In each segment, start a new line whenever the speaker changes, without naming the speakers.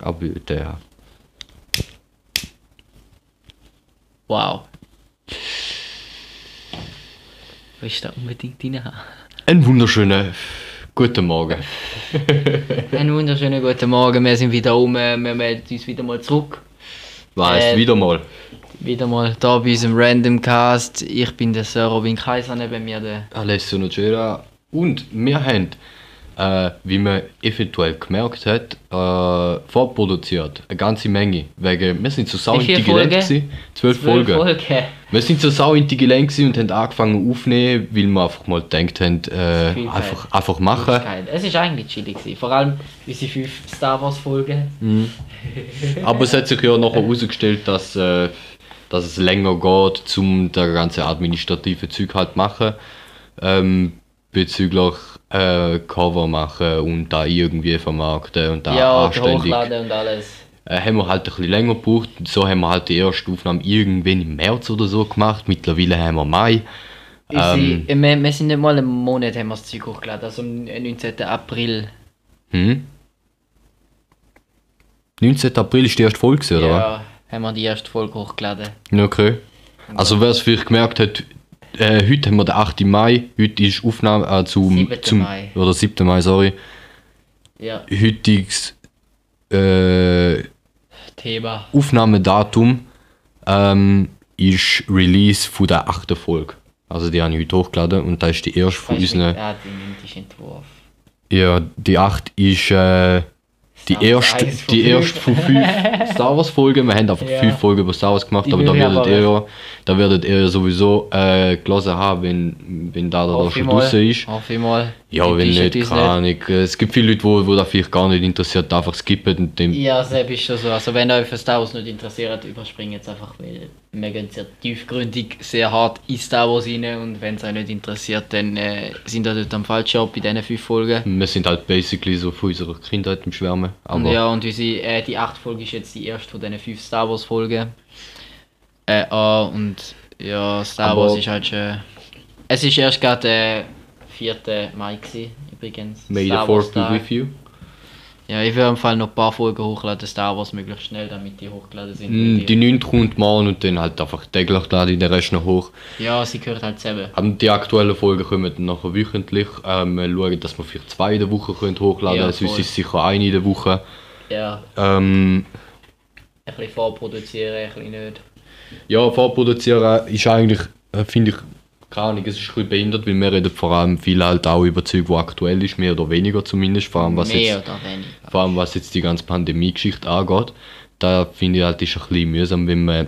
Aber der.
Wow. Was ist da unbedingt drin?
Einen wunderschönen guten Morgen.
Einen wunderschönen guten Morgen, wir sind wieder um, wir melden uns wieder mal zurück.
Weißt
Äh,
wieder mal.
Wieder mal da bei unserem Random Cast. Ich bin der Sir Robin Kaiser, neben mir der.
Alessio Nocera. Und wir haben, äh, wie man eventuell gemerkt hat, äh, vorproduziert. Eine ganze Menge. Wegen, wir sind so sau intelligent gewesen. Zwölf Folgen.
Folgen.
Wir sind so sau intelligent gewesen und haben angefangen aufzunehmen, weil wir einfach mal gedacht haben, äh, einfach, einfach machen.
Es war eigentlich chillig. Gewesen. Vor allem unsere fünf Star Wars Folgen.
Aber es hat sich ja nachher herausgestellt, dass, äh, dass es länger geht, um das ganze administrative Zeug halt machen. Ähm, bezüglich äh, Cover machen und da irgendwie vermarkten und da
Ja,
anständig.
hochladen und alles.
Äh, haben wir halt ein bisschen länger gebraucht. So haben wir halt die erste Aufnahme irgendwann im März oder so gemacht. Mittlerweile haben wir Mai. Ähm,
Unsere- wir, wir sind nicht mal einen Monat haben wir das Zeug hochgeladen, also am 19. April.
Hm? 19. April ist die erste Folge, oder?
Ja, haben wir die erste Folge hochgeladen.
Okay. Also wer es vielleicht gemerkt hat, äh, heute haben wir den 8. Mai, heute ist Aufnahme äh, zum,
7.
zum
Mai.
oder 7. Mai, sorry.
Ja,
Heutiges äh,
Thema.
Aufnahmedatum ähm, ist Release von der 8. Folge. Also die habe ich heute hochgeladen und da ist die erste von unseren.
Ja, die Entwurf.
Ja, die 8 ist äh, die
Wars
erste, die
fünf.
erste von fünf Star Wars Folgen. Wir haben einfach
Ja.
fünf Folgen über Star Wars gemacht,
Die
aber da werdet ihr ja, da werdet ihr ja sowieso äh, gelesen haben, wenn, wenn da, da, da schon draußen ist.
Hoffe ich mal.
Ja,
Die
wenn nicht, keine Ahnung. Es gibt viele Leute, wo, wo das vielleicht gar nicht interessiert, einfach skippen und dem.
Ja, selbst ist schon so. Also wenn euch für Star Wars nicht interessiert, überspringt jetzt einfach, weil wir gehen sehr tiefgründig, sehr hart in Star Wars rein und wenn es euch nicht interessiert, dann äh, sind ihr dort am falschen Ort bei diesen fünf Folgen.
Wir sind halt basically so von unserer Kindheit im Schwärmen. Aber
ja, und unsere, äh, die achte Folge ist jetzt die erste von diesen fünf Star Wars Folgen. Äh, ah, und ja, Star
Aber-
Wars ist halt schon... Es ist erst gerade der 4. Mai gewesen, übrigens.
May the
Star
Fourth
Wars
be with you.
Ja, ich will am Fall noch ein paar Folgen hochladen, Star Wars möglichst schnell, damit die hochgeladen sind.
Mm, Die 9 kommt morgen und dann halt einfach täglich lade ich den Rest noch hoch.
Ja, sie gehört halt zusammen.
Aber die aktuellen Folgen kommen dann nachher wöchentlich. Ähm, wir schauen, dass wir vielleicht zwei in der Woche können hochladen
Ja,
können. Sonst
voll.
ist sicher eine in der Woche.
Ja,
Ähm,
ein bisschen vorproduzieren, ein bisschen nicht.
ja, vorproduzieren ist eigentlich, äh, finde ich, keine Ahnung, es ist ein bisschen behindert, weil wir reden vor allem viel halt auch über Zeug, die aktuell ist, mehr oder weniger zumindest. Vor allem was,
Mehr
jetzt,
oder weniger.
vor allem, was jetzt die ganze Pandemie-Geschichte angeht. Da finde ich halt, ist ein bisschen mühsam, wenn man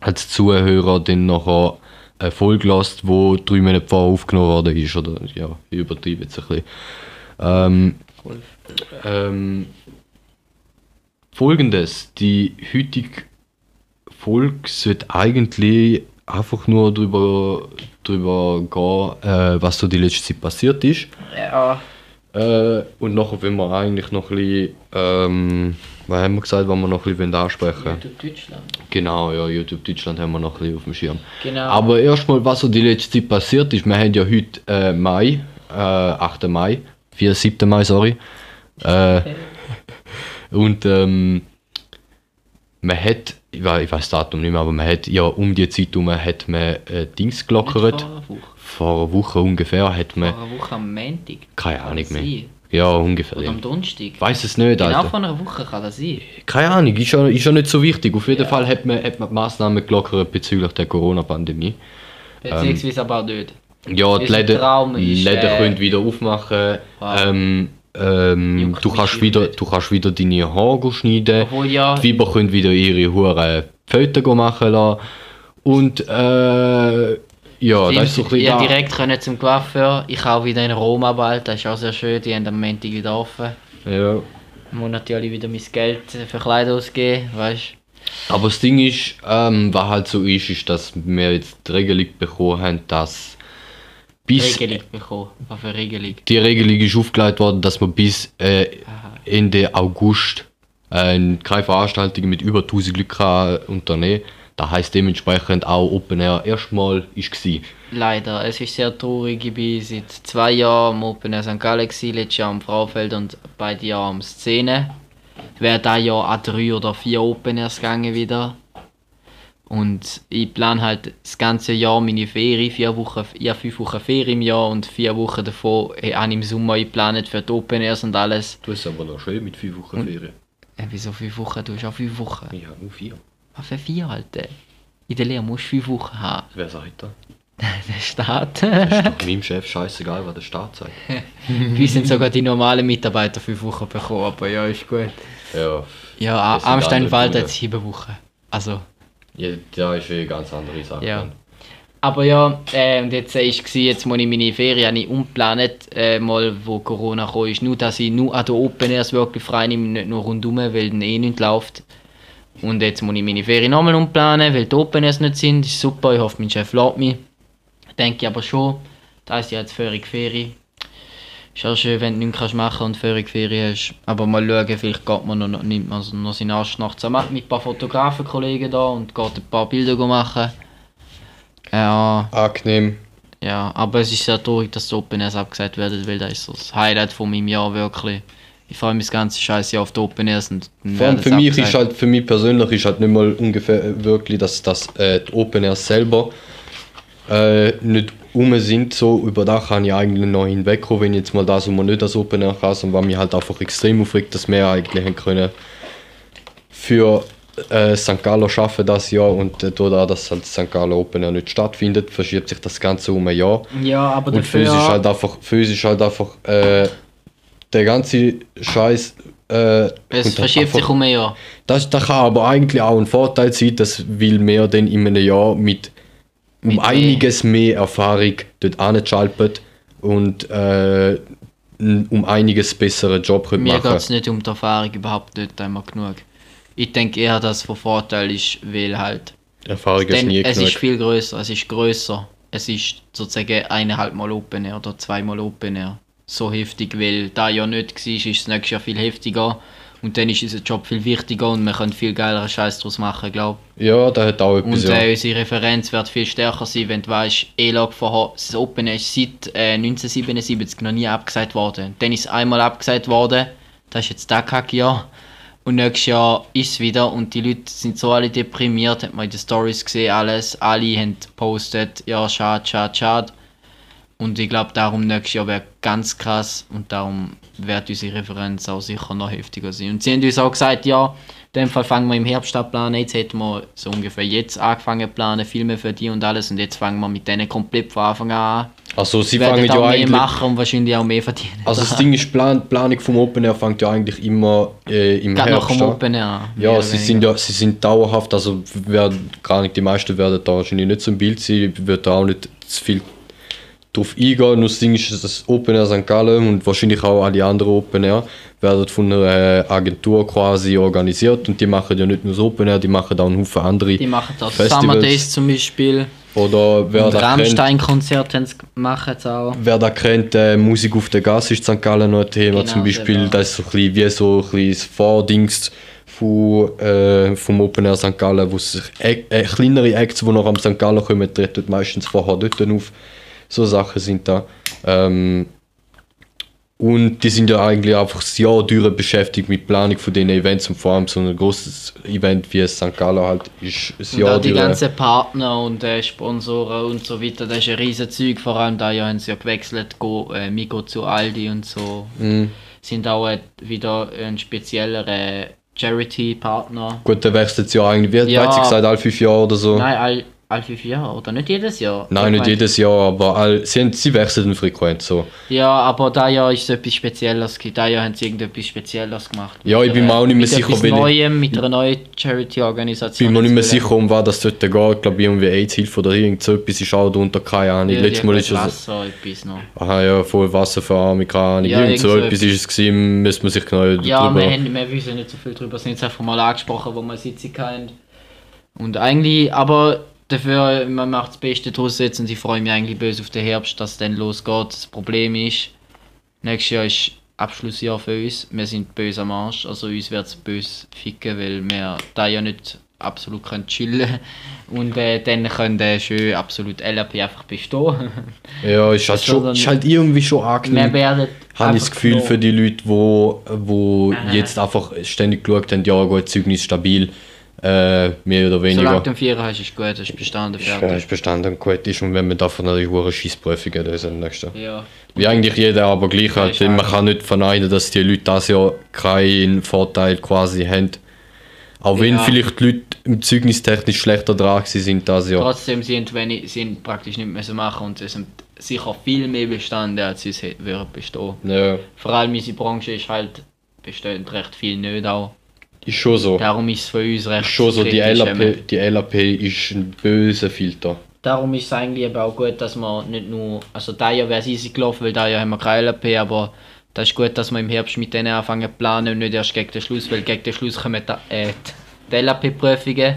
als Zuhörer dann nachher eine Folge lässt, die drei Monate vorher aufgenommen worden ist. Oder ja, ich übertreibe jetzt ein bisschen. Ähm,
Cool.
Ähm, Folgendes, die heutige Folge sollte eigentlich einfach nur darüber, darüber gehen, äh, was so die letzte Zeit passiert ist.
Ja,
Äh, und nachher wollen wir eigentlich noch ein bisschen, ähm, was haben wir gesagt, was wir noch ein bisschen ansprechen wollen?
YouTube Deutschland.
Genau, ja, YouTube Deutschland haben wir noch ein bisschen auf dem Schirm.
Genau.
Aber erstmal, was so die letzte Zeit passiert ist, wir haben ja heute äh, Mai, äh, 8. Mai, 4. 7. Mai, sorry. Äh, und ähm, man hat, ich weiß, ich weiß das Datum nicht mehr, aber man hat ja um die Zeit herum hat man äh, Dings gelockert.
Vor einer Woche.
Vor einer Woche ungefähr hat man,
Vor einer Woche am Montag.
keine Ahnung mehr.
sein?
Ja, ungefähr.
Oder
Ja.
am Donnerstag.
Weiß es nicht,
Genau
Alter.
vor einer Woche kann das sein.
Keine Ahnung, ist ja, ist ja nicht so wichtig. Auf jeden Fall hat man, hat man die Massnahmen gelockert bezüglich der Corona-Pandemie.
Beziehungsweise aber auch nicht.
Ja, die Läden, Läden
äh,
können wieder aufmachen.
wow.
Ähm, ähm, du, kannst wieder,
nicht.
du kannst wieder deine Haare schneiden.
Obwohl ja,
Die Weiber können wieder ihre Huren Fotos machen lassen. Und äh, ja, das ist so ein bisschen
ja, direkt können zum Coiffeur. Ich auch wieder in Roma bald, das ist auch sehr schön. Die haben am Montag wieder offen.
Ja.
Ich muss natürlich wieder mein Geld für Kleider ausgeben, weißt
Aber das Ding ist, ähm, was halt so ist, ist, dass wir jetzt die Regelung bekommen haben, dass bis
Regelung bekommen. Was für Regelung?
die Regelung ist aufgelegt worden, dass wir bis äh, Ende August äh, keine Veranstaltungen mit über 1000 Leuten kann unternehmen Das heisst dementsprechend auch Open Air erstmal gsi.
Leider, es ist sehr traurig. Ich bin seit zwei Jahren am Open Air St. Gallen, gewesen, letztes Jahr am Fraufeld und beide Jahre am Szene. wäre da Jahr an drei oder vier Open Airs gegangen wieder. Und ich plane halt das ganze Jahr meine Ferien, vier Wochen, ja, fünf Wochen Ferien im Jahr und vier Wochen davon habe ich im Sommer geplant für die Open Airs und alles.
Du hast aber noch schön mit fünf Wochen Ferien.
Äh, wieso fünf Wochen? Du hast auch fünf Wochen.
Ja, nur vier.
Was für vier, Alter? In der Lehre musst du fünf Wochen haben.
Wer sagt das?
Der Staat.
Ist doch meinem Chef scheißegal, was der Staat sagt.
Wir sind sogar die normalen Mitarbeiter fünf Wochen bekommen, aber ja, ist gut.
Ja,
Ja,
Das
Amsteinwald
andere
hat sieben Wochen. Also,
ja da ist eine ganz andere Sache.
Ja. Aber ja, äh, und jetzt äh, gsi, jetzt muss ich meine Ferien habe ich umgeplant, äh, mal wo Corona kam, ist nur, dass ich nur an der Open Airs wirklich frei nehme, nicht nur rundum, weil dann eh nichts läuft. Und jetzt muss ich meine Ferien nochmal umplanen, weil die Open Airs nicht sind. Ist super, ich hoffe, mein Chef lässt mich. Denke ich aber schon. Da ist ja jetzt völlig Ferien. Ist auch schön, wenn du nichts kannst machen und völlig Ferien hast. Aber mal schauen, vielleicht geht man noch, nimmt man noch seinen Arsch nachts am mit ein paar Fotografenkollegen da und geht ein paar Bilder machen. Ja,
Angenehm.
ja, aber es ist sehr traurig, dass die Open Airs abgesagt werden, weil das ist so das Highlight von meinem Jahr wirklich. Ich freue mich das ganze scheiß Jahr auf die Open Airs und
Vor allem für mich
abgesagt.
ist halt, für mich persönlich ist halt nicht mal ungefähr äh, wirklich, dass das äh, die Open Air selber äh, nicht um sind. So über das kann ich eigentlich noch hinwegkommen, wenn ich jetzt mal das um nicht das Open Air kann, sondern was mich halt einfach extrem aufregt, dass wir eigentlich haben können für äh, St. Gallo schaffen das Jahr und äh, dadurch, dass halt St. Gallo Open Air nicht stattfindet, verschiebt sich das Ganze um ein Jahr.
Ja, aber
Und
dafür...
physisch halt einfach, physisch halt einfach äh, der ganze Scheiß. Äh,
es
halt
verschiebt
einfach-
sich um ein Jahr.
Das, das kann aber eigentlich auch ein Vorteil sein, dass weil wir dann in einem Jahr mit, um einiges mehr Erfahrung dort anschalten und äh, um einiges besseren Job
Mir
machen
geht es nicht um die Erfahrung, überhaupt nicht einmal genug. Ich denke eher, dass es von Vorteil ist, weil halt...
Erfahrung ist nie
es
genug.
ist viel größer, es ist größer. Es ist sozusagen eineinhalb Mal Open Air oder zweimal Open Air. So heftig, weil da ja nicht war, ist das nächste Jahr viel heftiger. Und dann ist unser Job viel wichtiger und wir können viel geileren Scheiß daraus machen, glaube
ja, da hat auch etwas.
Und
ja.
äh, unsere Referenz wird viel stärker sein, wenn du weißt, E-Log vorher, das Open ist seit äh, 1977 noch nie abgesagt worden. Dann ist es einmal abgesagt worden, das ist jetzt das Kackjahr. Und nächstes Jahr ist es wieder und die Leute sind so alle deprimiert, hat man in den Stories gesehen, alles. Alle haben gepostet, ja, schade, schade, schade. Und ich glaube, darum nächstes Jahr wäre ganz krass und darum wird unsere Referenz auch sicher noch heftiger sein. Und sie haben uns auch gesagt, ja, in dem Fall fangen wir im Herbst an planen. Jetzt hätten wir so ungefähr jetzt angefangen zu planen, Filme für die und alles. Und jetzt fangen wir mit denen komplett von Anfang an.
Also sie fangen ja
mehr
eigentlich.
machen und wahrscheinlich auch mehr verdienen.
Also das Ding ist, Plan, Planung vom Open Air fängt ja eigentlich immer äh, im
Gerade noch
Herbst
am
an.
Open Air.
Ja, sie sind ja, sie sind dauerhaft, also werden, gar nicht, die meisten werden da wahrscheinlich nicht so im Bild sein, würde da auch nicht zu viel drauf eingehen. Nur das Ding ist, dass das Open Air St. Gallen und wahrscheinlich auch alle anderen Open Air werden von einer äh, Agentur quasi organisiert und die machen ja nicht nur das Open Air, die machen auch einen Haufen andere
Die machen das
Festivals.
Summer Days zum Beispiel.
Oder wer
Und
da
Rammstein-Konzert machen sie auch.
wer da kennt, äh, Musik auf der Gas ist St. Gallen noch ein Thema
Genau,
zum Beispiel.
selber.
Das ist so ein bisschen wie so ein bisschen das Vordings von, äh, vom Open Air St. Gallen, wo sich äh, äh, kleinere Acts, die noch am St. Gallen kommen, treten meistens vorher dort auf. So Sachen sind da. Ähm, und die sind ja eigentlich einfach das Jahr durch beschäftigt mit Planung von den Events und vor allem so ein großes Event wie das St. Gallen halt ist das
Und
Jahr
auch die
durch.
ganzen Partner und äh, Sponsoren und so weiter, das ist ein riesen Zeug. Vor allem da ja haben sie ja gewechselt, go, äh, Migo zu Aldi und so.
Mhm.
Sind auch äh, wieder ein spezieller Charity-Partner.
Gut, der wechselt ja eigentlich, wie
Ja.
sie gesagt, alle fünf Jahre oder so.
Nein, all, all fünf Jahre, oder nicht jedes Jahr?
Nein,
Ich
nicht jedes Jahr, aber all, sie, haben, sie wechseln frequent so.
Ja, aber da Jahr ist es etwas Spezielles. Da Jahr haben sie irgendetwas Spezielles gemacht.
Ja, ich bin mir auch nicht mehr sicher, welche-
Neuem, mit einer neuen Charity-Organisation.
Ich bin mir nicht mehr sicher, um was das dort geht. Ich glaube, irgendwie AIDS-Hilfe oder irgend so etwas ist auch darunter, keine Ahnung.
Ja,
Letztes Mal ist es.
Wasser, etwas noch.
Aha, ja, voll Wasserverarmung, keine Ahnung.
Ja,
irgend so etwas ist es gewesen, müsste man sich genau
Ja,
drüber...
wir, haben, wir wissen nicht so viel drüber, sind jetzt einfach mal angesprochen, wo wir Sitzung hatten. Und eigentlich, aber dafür, man macht das Beste draus jetzt und ich freue mich eigentlich böse auf den Herbst, dass es dann losgeht. Das Problem ist, nächstes Jahr ist Abschlussjahr für uns. Wir sind böse am Arsch, also uns wird es böse ficken, weil wir da ja nicht absolut können chillen und äh, dann können äh, schön absolut LRP einfach bestehen.
Ja, ist halt, schon,
soll
ist halt irgendwie schon
Wir
angenehm. Habe ich das Gefühl für die Leute, wo, wo
Aha.
jetzt einfach ständig geschaut haben, ja gut, Zeugnis stabil, äh, mehr oder weniger.
Solange du einen Vierer hast, ist gut, das ist bestanden,
ist,
fertig.
ist bestanden gut ist und wenn man davon natürlich hohe Scheissprüfungen das ist das nächste.
Ja.
Wie eigentlich jeder, aber gleich
Ja,
halt, man kann nicht verneinen, dass die Leute das ja keinen Vorteil quasi haben. Auch wenn
Ja.
vielleicht die Leute im Zeugnistechnisch schlechter dran sind das Jahr.
Trotzdem sind wenig, sind praktisch nicht müssen machen und sie sind sicher viel mehr bestanden, als sie es hätten würden bestehen.
Ja,
Vor allem unsere Branche ist halt besteht recht viel nicht auch.
Ist schon so.
Darum ist es für uns recht
Ist schon so, die LAP, die LAP ist ein böser Filter.
Darum ist es eigentlich eben auch gut, dass man nicht nur, also da Jahr wäre es easy gelaufen, weil da Jahr haben wir keine LP, aber das ist gut, dass wir im Herbst mit denen anfangen zu planen und nicht erst gegen den Schluss, weil gegen den Schluss kommen die, äh, die LAP-Prüfungen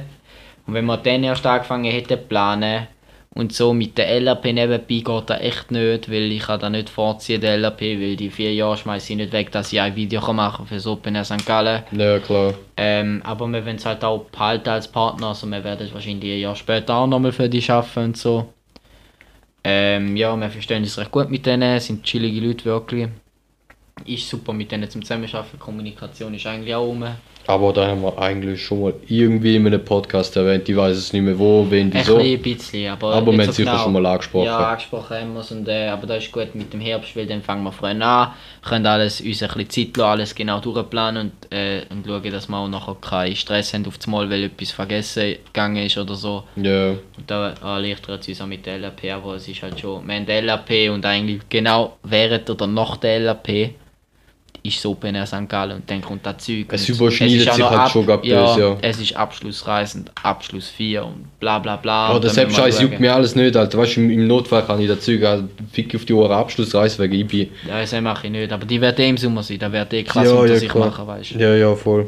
und wenn wir dann erst angefangen hätten zu planen und so mit der LAP nebenbei geht das echt nicht, weil ich kann da nicht vorziehen, der LAP, weil die vier Jahre schmeiße ich nicht weg, dass ich ein Video kann machen für das Open Air St. Gallen.
Ja, klar.
Ähm, aber wir wollen es halt auch behalten als Partner, also wir werden es wahrscheinlich ein Jahr später auch nochmal für die arbeiten und so. Ähm, ja, wir verstehen uns recht gut mit denen, sind chillige Leute wirklich. Ist super mit denen zum Zusammenarbeiten, Kommunikation ist eigentlich auch rum. Ein
Aber da haben wir eigentlich schon mal irgendwie in einem Podcast erwähnt, ich weiß es nicht mehr wo, wen, wieso.
bisschen, bisschen, aber,
Aber wir haben
so
sicher
genau.
schon mal angesprochen.
Ja, angesprochen haben wir es und, äh, aber das ist gut mit dem Herbst, weil dann fangen wir früh an, können alles, uns ein bisschen Zeit lassen, alles genau durchplanen und, äh, und schauen, dass wir auch nachher keinen Stress haben auf das Mal, weil etwas vergessen gegangen ist oder so.
Ja,
Und da erleichtert es uns auch mit der LAP, aber es ist halt schon, wir haben die LAP und eigentlich genau während oder nach der LAP ist so Open Air St. Gallen und dann kommt das Zeug.
Es überschneidet
auch
sich halt schon grad
ja,
ja.
Es ist Abschlussreise und Abschluss 4 und bla bla bla.
aber das
dann müssen wir
Scheiß juckt mir alles nicht, Alter. Weißt du, im, Notfall kann ich dazu gehen, fick auf die Uhr Abschlussreise wegen IB.
Ja, das mache ich nicht, aber die wird eh im Sommer sein, da wird eh krass unter sich machen, weißt du.
Ja, ja, voll.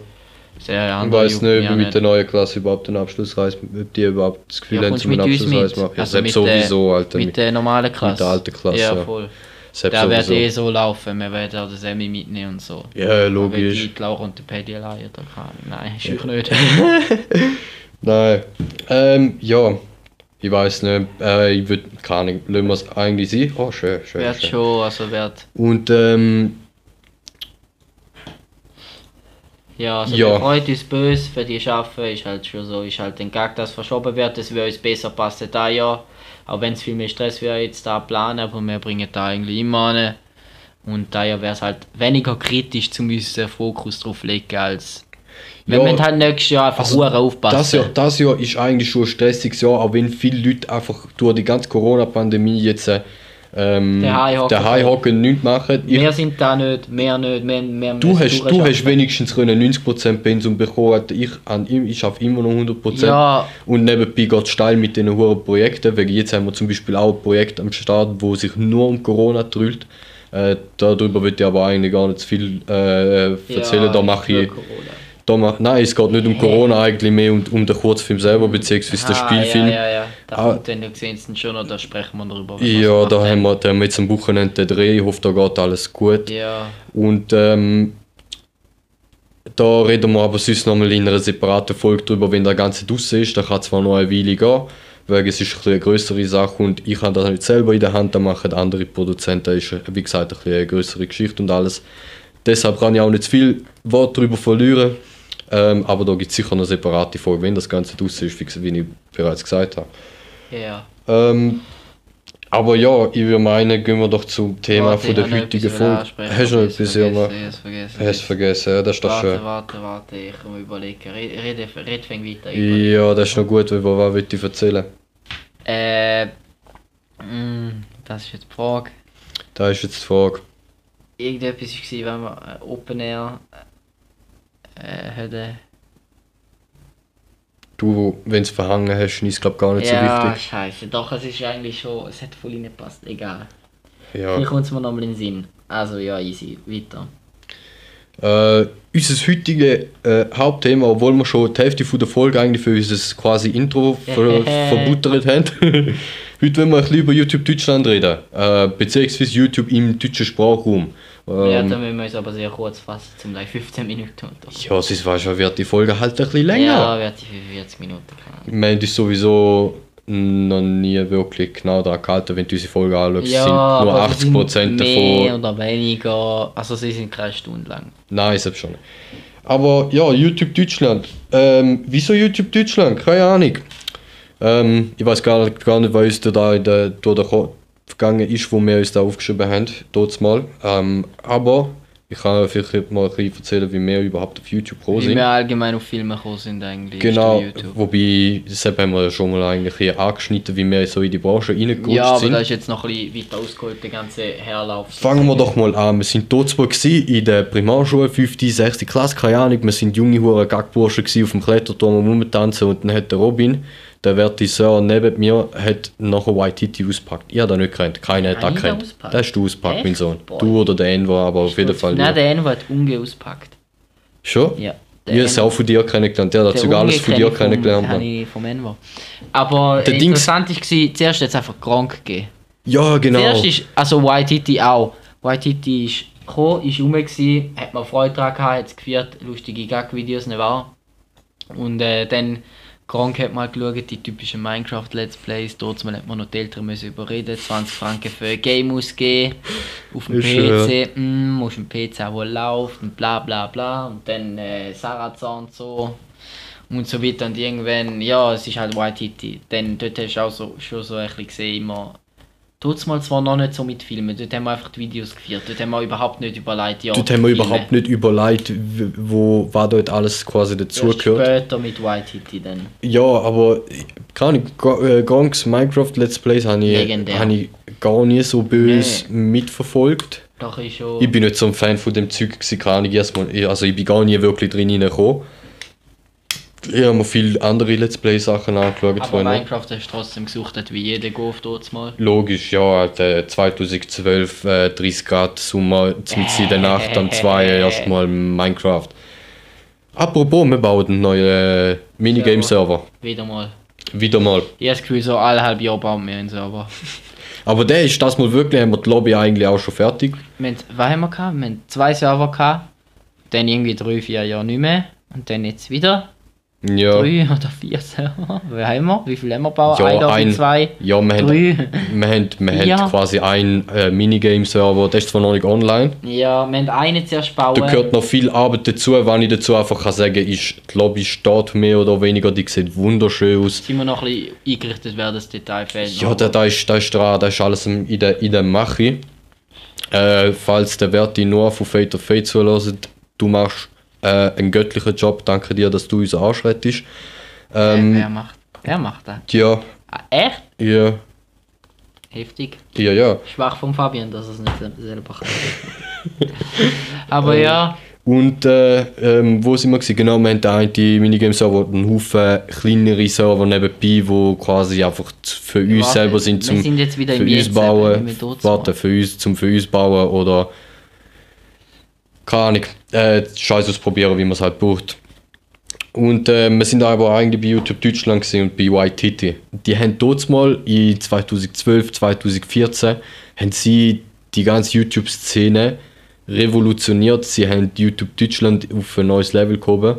Sehr
Ich weiß nicht, ob
auch
mit der neuen Klasse überhaupt eine Abschlussreise, ob die überhaupt das Gefühl
Ja,
haben, zum
du
eine
mit uns mit?
Abschlussreise machen. Ja,
Also
selbst
mit
sowieso, Alter.
Mit der normalen Klasse?
mit der alten Klasse,
Ja,
ja. Selbst
Der wird eh so laufen, wir werden auch den Semi mitnehmen und so.
Ja, logisch.
die Laura und der Paddy alleine da kann. Nein, ist ja. nicht.
Nein. Ähm, ja. Ich weiß nicht. Äh, ich würde keine Ahnung. Lassen wir es eigentlich sein. Oh, schön, schön.
wird
schön.
schon, also wird.
Und ähm,
Ja, also
Ja.
freuen uns böse für die Schaffen, ist halt schon so, ist halt den Gag, dass verschoben wird, das würde uns besser passen da ja. Auch wenn es viel mehr Stress wäre jetzt da planen, aber wir bringen da eigentlich immer an. Und daher wäre es halt weniger kritisch zu müssen Fokus drauf legen als. Wir
Ja,
müssen halt nächstes Jahr einfach
also,
also, aufpassen.
das Jahr, das Jahr ist eigentlich schon ein stressiges Jahr, auch wenn viele Leute einfach durch die ganze Corona-Pandemie jetzt äh, ähm,
Daheim hocken.
daheim hocken nichts machen. Ich,
wir sind da nicht, mehr nicht, mehr, mehr
du, hast, du hast wenigstens können 90% Pensum bekommen. Alter. Ich, an, ich schaffe immer noch 100%.
Ja,
Und nebenbei geht es steil mit diesen hohen Projekten. Wegen jetzt haben wir zum Beispiel auch ein Projekt am Start, wo sich nur um Corona dreht. Äh, darüber will ich aber eigentlich gar nicht zu viel äh, erzählen.
ja,
da mache ich.
Corona.
Mach, nein, es geht nicht um Corona, eigentlich mehr um, um den Kurzfilm selber, beziehungsweise den
Ah,
Spielfilm.
Ja, ja, ja. Da
Ah.
kommt dann, es schon, oder sprechen wir darüber.
Ja, da haben wir, da haben wir jetzt am Wochenende den Dreh. Ich hoffe, da geht alles gut.
Ja,
Und ähm, da reden wir aber sonst nochmal in einer separaten Folge drüber, wenn der Ganze draussen ist. Da kann zwar noch eine Weile gehen, weil es ist eine größere Sache und ich habe das nicht selber in der Hand, da machen andere Produzenten. Das ist, wie gesagt, eine größere Geschichte und alles. Deshalb kann ich auch nicht viel Wort darüber verlieren. Ähm, aber da gibt es sicher eine separate Folge, wenn das Ganze draussen ist, wie, ich bereits gesagt habe.
ja.
Ähm, aber ja, ich würde meinen, gehen wir doch zum Thema
Warte,
von der heutigen Folge. Hast du noch etwas,
hab's
Junge?
vergessen.
Hast vergessen, ja, das ist doch
Warte,
schön.
warte, warte, ich muss überlegen. Red, red, red fäng weiter.
Ja, das ist noch gut, weil was will ich erzählen?
Äh, mh, das ist jetzt die Frage.
Da ist jetzt die Frage.
Irgendetwas war, wenn wir äh, Open Air äh, hätten.
Du, wenn es verhangen hast, ist es glaube gar nicht
ja,
so wichtig.
scheiße. Doch, es ist eigentlich schon, es hat voll reingepasst. Egal.
Ja.
Vielleicht kommt es mir nochmal in den Sinn. Also ja, easy. Weiter.
Äh, unser heutiges äh, Hauptthema, obwohl wir schon die Hälfte von der Folge eigentlich für unser quasi Intro ver verbuttert haben. Heute wollen wir ein bisschen über YouTube Deutschland reden, äh, beziehungsweise YouTube im deutschen Sprachraum.
Ja,
Ähm,
dann müssen wir uns aber sehr kurz fassen, zum gleich 15 Minuten unter.
ja, es ist wahrscheinlich, wird die Folge halt ein bisschen länger.
Ja, wird die 45 Minuten kann.
Wir haben uns sowieso noch nie wirklich genau daran gehalten, wenn du unsere Folge anschaust,
Ja,
sind nur
aber sie
80%
sind mehr
davon.
oder weniger, also sie sind keine Stunde lang.
Nein, selbst schon. Aber ja, YouTube Deutschland. Ähm, wieso YouTube Deutschland? Keine Ahnung. Ähm, ich weiß gar, gar nicht, was uns da in der, durch gegangen ist, wo wir uns da aufgeschrieben haben, dort mal. Ähm, aber ich kann vielleicht mal ein bisschen erzählen, wie wir überhaupt auf YouTube gekommen
Wie
sind.
wir allgemein auf Filme gekommen sind eigentlich.
Genau, wobei, das haben wir ja schon mal eigentlich hier angeschnitten, wie wir so in die Branche reingerutscht
Ja, aber
sind.
da ist jetzt noch ein bisschen weiter ausgeholt, der ganze Herlauf.
Fangen wir doch mal an. Wir sind dort gewesen, in der Primarschule, 5., 6. Klasse, keine Ahnung. Wir sind junge Hure Gackbursche gewesen, auf dem Kletterturm Rumtanzen und dann hat der Robin, der Vertiseur neben mir, hat nachher Waititi ausgepackt. Ich habe nicht gekannt, keiner hat das gekannt. Das hast du ausgepackt, mein? Sohn.
Boah.
Du oder der Enver, aber auf jeden Fall
Nein,
du.
der Envo hat Unge auspackt.
Schon?
Ja.
Ich habe es auch von dir kennengelernt. Der hat sogar alles von dir kennengelernt. Mann.
ich vom Envo. Aber
Der
interessant war, zuerst hat es einfach krank gegeben.
Ja, genau.
Zuerst ist, also Waititi auch. Waititi ist gekommen, ist rum, gewesen, hat man Freude daran gehabt, hat es geführt, lustige Gag-Videos, nicht wahr? Und äh, dann Gronk hat mal geschaut, die typischen Minecraft-Let's Plays, dort hat man noch die Eltern müssen überreden, 20 Franken für ein Game ausgeben, auf dem PC, mm, auf dem PC auch, und bla bla bla, und dann äh, Sarazan und so. Und so weiter. Und irgendwann, ja, es ist halt Waititi. Dann dort hast du auch so, schon so ein bisschen gesehen, immer, tut's mal zwar noch nicht so mit Filmen, dort haben wir einfach die Videos geführt, dort haben wir überhaupt nicht überlegt, ja,
Dort haben wir
Filme.
überhaupt nicht überlegt, wo, was dort alles quasi dazugehört.
später mit Waititi dann.
Ja, aber keine Ahnung, äh, Gronks Minecraft Let's Plays habe ich, hab ich gar nie so böse mitverfolgt.
Doch ist schon...
Ich bin nicht so ein Fan von dem Zeug, keine Ahnung, erstmal, ich- also ich bin gar nie wirklich drin reingekommen. Ich habe mir viele andere Let's Play Sachen angeschaut.
aber. Minecraft hast du trotzdem gesucht, wie jeder Golf dort mal.
Logisch, ja, halt, äh, 2012, äh, 30 Grad Sommer, mitten in der Nacht, am 2 erstmal Minecraft. Apropos, wir bauen einen neuen äh, Minigame-Server.
Wieder mal.
Wieder mal.
Ich habe das Gefühl, so alle halb Jahr bauen wir einen Server.
Aber der ist das mal wirklich, haben wir die Lobby eigentlich auch schon fertig.
Wir haben, was haben wir gehabt? Wir haben zwei Server gehabt, dann irgendwie drei, vier Jahre nicht mehr und dann jetzt wieder
Ja,
drei oder vier Server. Wie haben wir? Wie viel haben wir gebaut?
Ja,
Einer,
ein-
zwei,
ja wir, haben,
drei.
wir, haben, wir
Ja.
haben quasi einen äh, Minigame-Server, der ist zwar noch nicht online.
Ja, wir haben einen zuerst bauen.
Da gehört noch viel Arbeit dazu, wenn ich dazu einfach kann sagen ist, die Lobby steht mehr oder weniger, die sieht wunderschön aus.
sind wir noch ein bisschen eingerichtet, wer das Detail fehlt.
Ja, da, da, ist, da ist dran, da ist alles in der, in der Mache. Äh, falls der Verti nur von Fate of Fate zuhört, du machst äh, einen göttlichen Job, danke dir, dass du uns anschreitest.
Äh,
Ähm,
wer macht? Wer macht das?
ja,
Ah, echt?
ja,
Heftig.
ja, ja.
Schwach von Fabian, dass er es nicht sel- selber kann. Aber ja,
Und äh, ähm, wo sind wir gewesen? Genau, wir haben da die Minigame-Server, einen Haufen kleinere Server nebenbei, die quasi einfach für uns
Warte,
selber sind, zum
sind
für uns bauen. Warte, für uns, zum für uns bauen oder keine Ahnung, äh, Scheiß ausprobieren, wie man es halt braucht. Und äh, wir sind aber eigentlich bei YouTube Deutschland und bei Titty. Die haben dort mal in 2012, 2014 haben sie die ganze YouTube-Szene revolutioniert. Sie haben YouTube Deutschland auf ein neues Level gehoben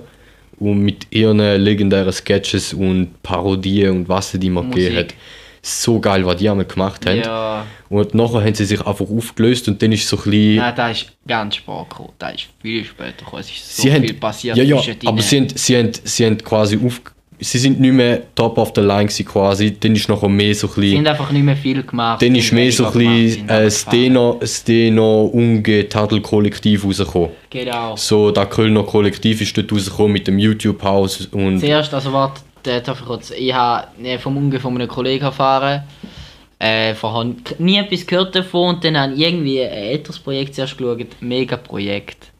und mit ihren legendären Sketches und Parodien und was sie die mal gegeben hat. So geil, was die einmal gemacht haben.
ja.
Und nachher haben sie sich einfach aufgelöst und dann ist so ein bisschen...
Nein, da ist ganz spät gekommen. Da ist viel später gekommen. Es ist so
sie haben,
viel passiert
ja, ja, aber sie haben, sie, haben, sie haben quasi auf... Sie sind nicht mehr top of the line gewesen quasi. Dann ist nachher mehr so ein
Sie
bisschen...
haben einfach nicht mehr viel gemacht.
Dann
sie
ist
haben
mehr so ein bisschen äh. Steno, Steno Unge-Tadel-Kollektiv rausgekommen.
Genau.
So, das Kölner Kollektiv ist dort rausgekommen mit dem YouTube-Haus und...
Zuerst, also warte, der darf ich habe vom Unge von einem Kollegen erfahren. Äh, vorher nie etwas gehört davon und dann habe ich irgendwie ein älteres Projekt zuerst geschaut. Mega Projekt.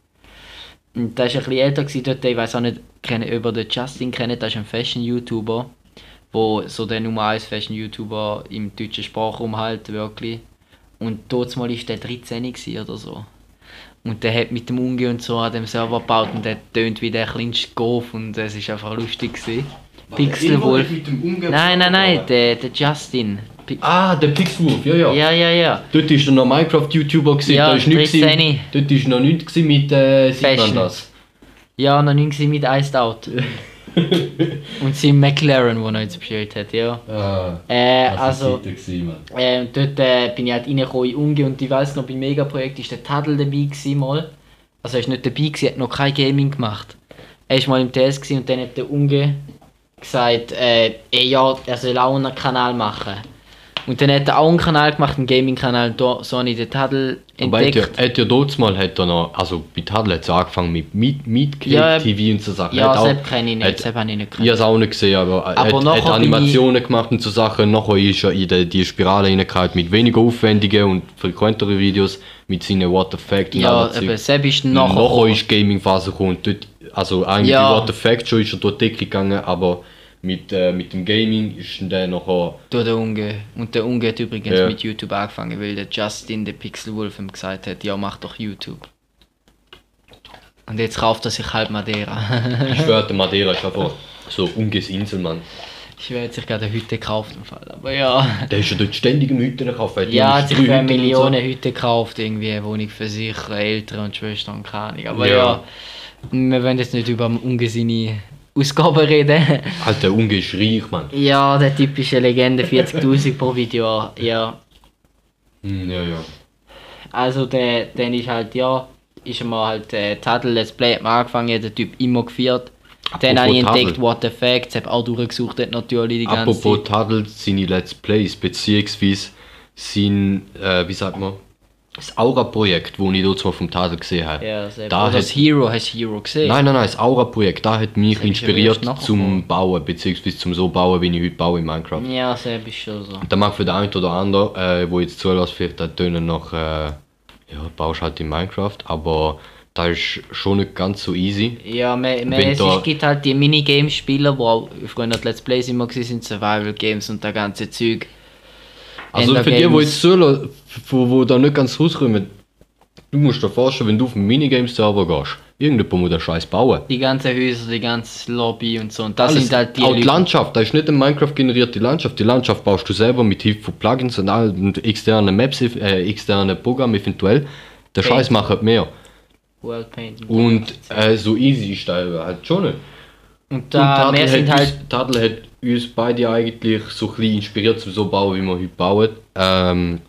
Und da war ein bisschen älter gewesen dort, ich weiß auch nicht, kennen, ihr den Justin kennt, das ist ein Fashion-YouTuber, wo so der Nummer 1 Fashion-YouTuber im deutschen Sprachraum halt wirklich. Und dort war der 13 gewesen oder so. Und der hat mit dem Unge und so an dem Server gebaut und der tönt wie der kleinste Golf und es ist einfach lustig gewesen. Pixelwolf. Nein, nein, nein, der, der Justin. Pi-
Ah, der Pixwolf, ja, ja.
Ja, ja, ja.
Dort war noch Minecraft-YouTuber,
Ja,
da ist nichts
13.
gewesen- Dort war noch nichts mit, äh,
Fashion.
das?
Ja, noch gewesen mit Iced Out. Und sein McLaren, wo er jetzt bestellt hat, ja.
Ah,
Äh,
das
also,
gewesen,
ähm, dort äh, bin ich halt reingekommen in Unge und ich weiss noch, beim Megaprojekt war der Tadel dabei gewesen, mal. Also er ist nicht dabei gewesen, hat noch kein Gaming gemacht. Er war mal im TS gewesen und dann hat der Unge gesagt, äh, eh, ja, er soll auch einen Kanal machen. Und dann hat er auch einen Kanal gemacht, einen Gaming-Kanal, und da so habe ich den Tadel
Aber er hat ja,
entdeckt.
er hat ja dort mal hat er noch, also bei Tadel hat es angefangen mit Meet, Meet
Ja,
TV und so Sachen. Er
Ja, Sepp kenne ich nicht, Sepp habe ich nicht
Ich habe es auch nicht gesehen, aber, er
Aber
hat, hat Animationen gemacht und so Sachen. Nachher ist er in die, die Spirale reingehauen mit weniger aufwendigen und frequenteren Videos mit seinen What the Fact und
Ja,
Zeug.
Sepp ist nachher...
Nachher ist Gaming-Phase gekommen und dort, also eigentlich
Ja.
What the Fact schon ist er durch die Decke gegangen, aber mit, äh, mit dem Gaming ist dann nachher...
Durch den Unge. Und der Unge hat übrigens
Ja.
mit YouTube angefangen, weil der Justin, der Pixelwolf, ihm gesagt hat, ja mach doch YouTube. Und jetzt kauft er sich halt Madeira.
Ich schwöre, der Madeira ist einfach so unges Insel, Mann.
ich werde jetzt sich gerade eine Hütte gekauft im Fall. Aber ja.
Der ist ja dort ständig im Hütten gekauft.
Ja, hat sich für eine
Hütten
Hütte gekauft, irgendwie eine Wohnung für sich, Eltern und Schwestern und keine Ahnung. Aber ja.
Ja.
Wir wollen jetzt nicht über Unge seine Ausgaben reden.
Alter, der Unge ist reich, Mann.
ja, der typische Legende, 40'000 pro Video, ja.
Hm, ja, ja.
Also der, dann ist halt, ja, ist mal halt äh, Tadel Let's Play hat angefangen, der Typ immer geführt. Dann habe ich
Apropos
entdeckt. What the Facts, habe auch durchgesucht natürlich die ganze
Apropos
Zeit.
Tadel, seine Let's Plays, beziehungsweise sein, äh, wie sagt man, das Aura-Projekt, das ich dort mal vom Tadel gesehen habe.
Ja,
da
Oder das
hat,
Hero, hast Hero gesehen?
Nein, nein, nein, das Aura-Projekt, da hat mich
Das
inspiriert zum. Bauen, beziehungsweise zum so bauen, wie ich heute baue in Minecraft.
Ja, sehr bist schon so.
Da mag für den einen oder anderen, äh, wo jetzt zulässt, vielleicht auch tönen nach, äh, ja, baust halt in Minecraft, aber da ist schon nicht ganz so easy.
Ja, man, man, es
da-
ist, gibt halt die Minigames-Spieler, die auch früher Let's Plays immer sind, Survival Games und der ganze Zeug.
Also für die, die
Games.
jetzt zuhören, wo, wo da nicht ganz rauskommen, du musst dir vorstellen, wenn du auf einen Minigames-Server gehst, irgendjemand muss den Scheiß bauen.
Die ganzen Häuser, die ganze Lobby und so. Und das
Alles,
sind halt die
auch die
Leute-
Landschaft, da ist nicht eine Minecraft-generierte Landschaft. Die Landschaft baust du selber mit Hilfe von Plugins und, all, und externen Maps, äh, externen Programmen eventuell. Der
Paint.
Scheiß macht mehr.
World Paint.
Und äh, so easy ist da halt schon nicht.
Und da
und
mehr sind
hat,
halt
Tadel hat uns beide eigentlich so ein bisschen inspiriert zum so bauen, wie wir heute bauen. Ähm,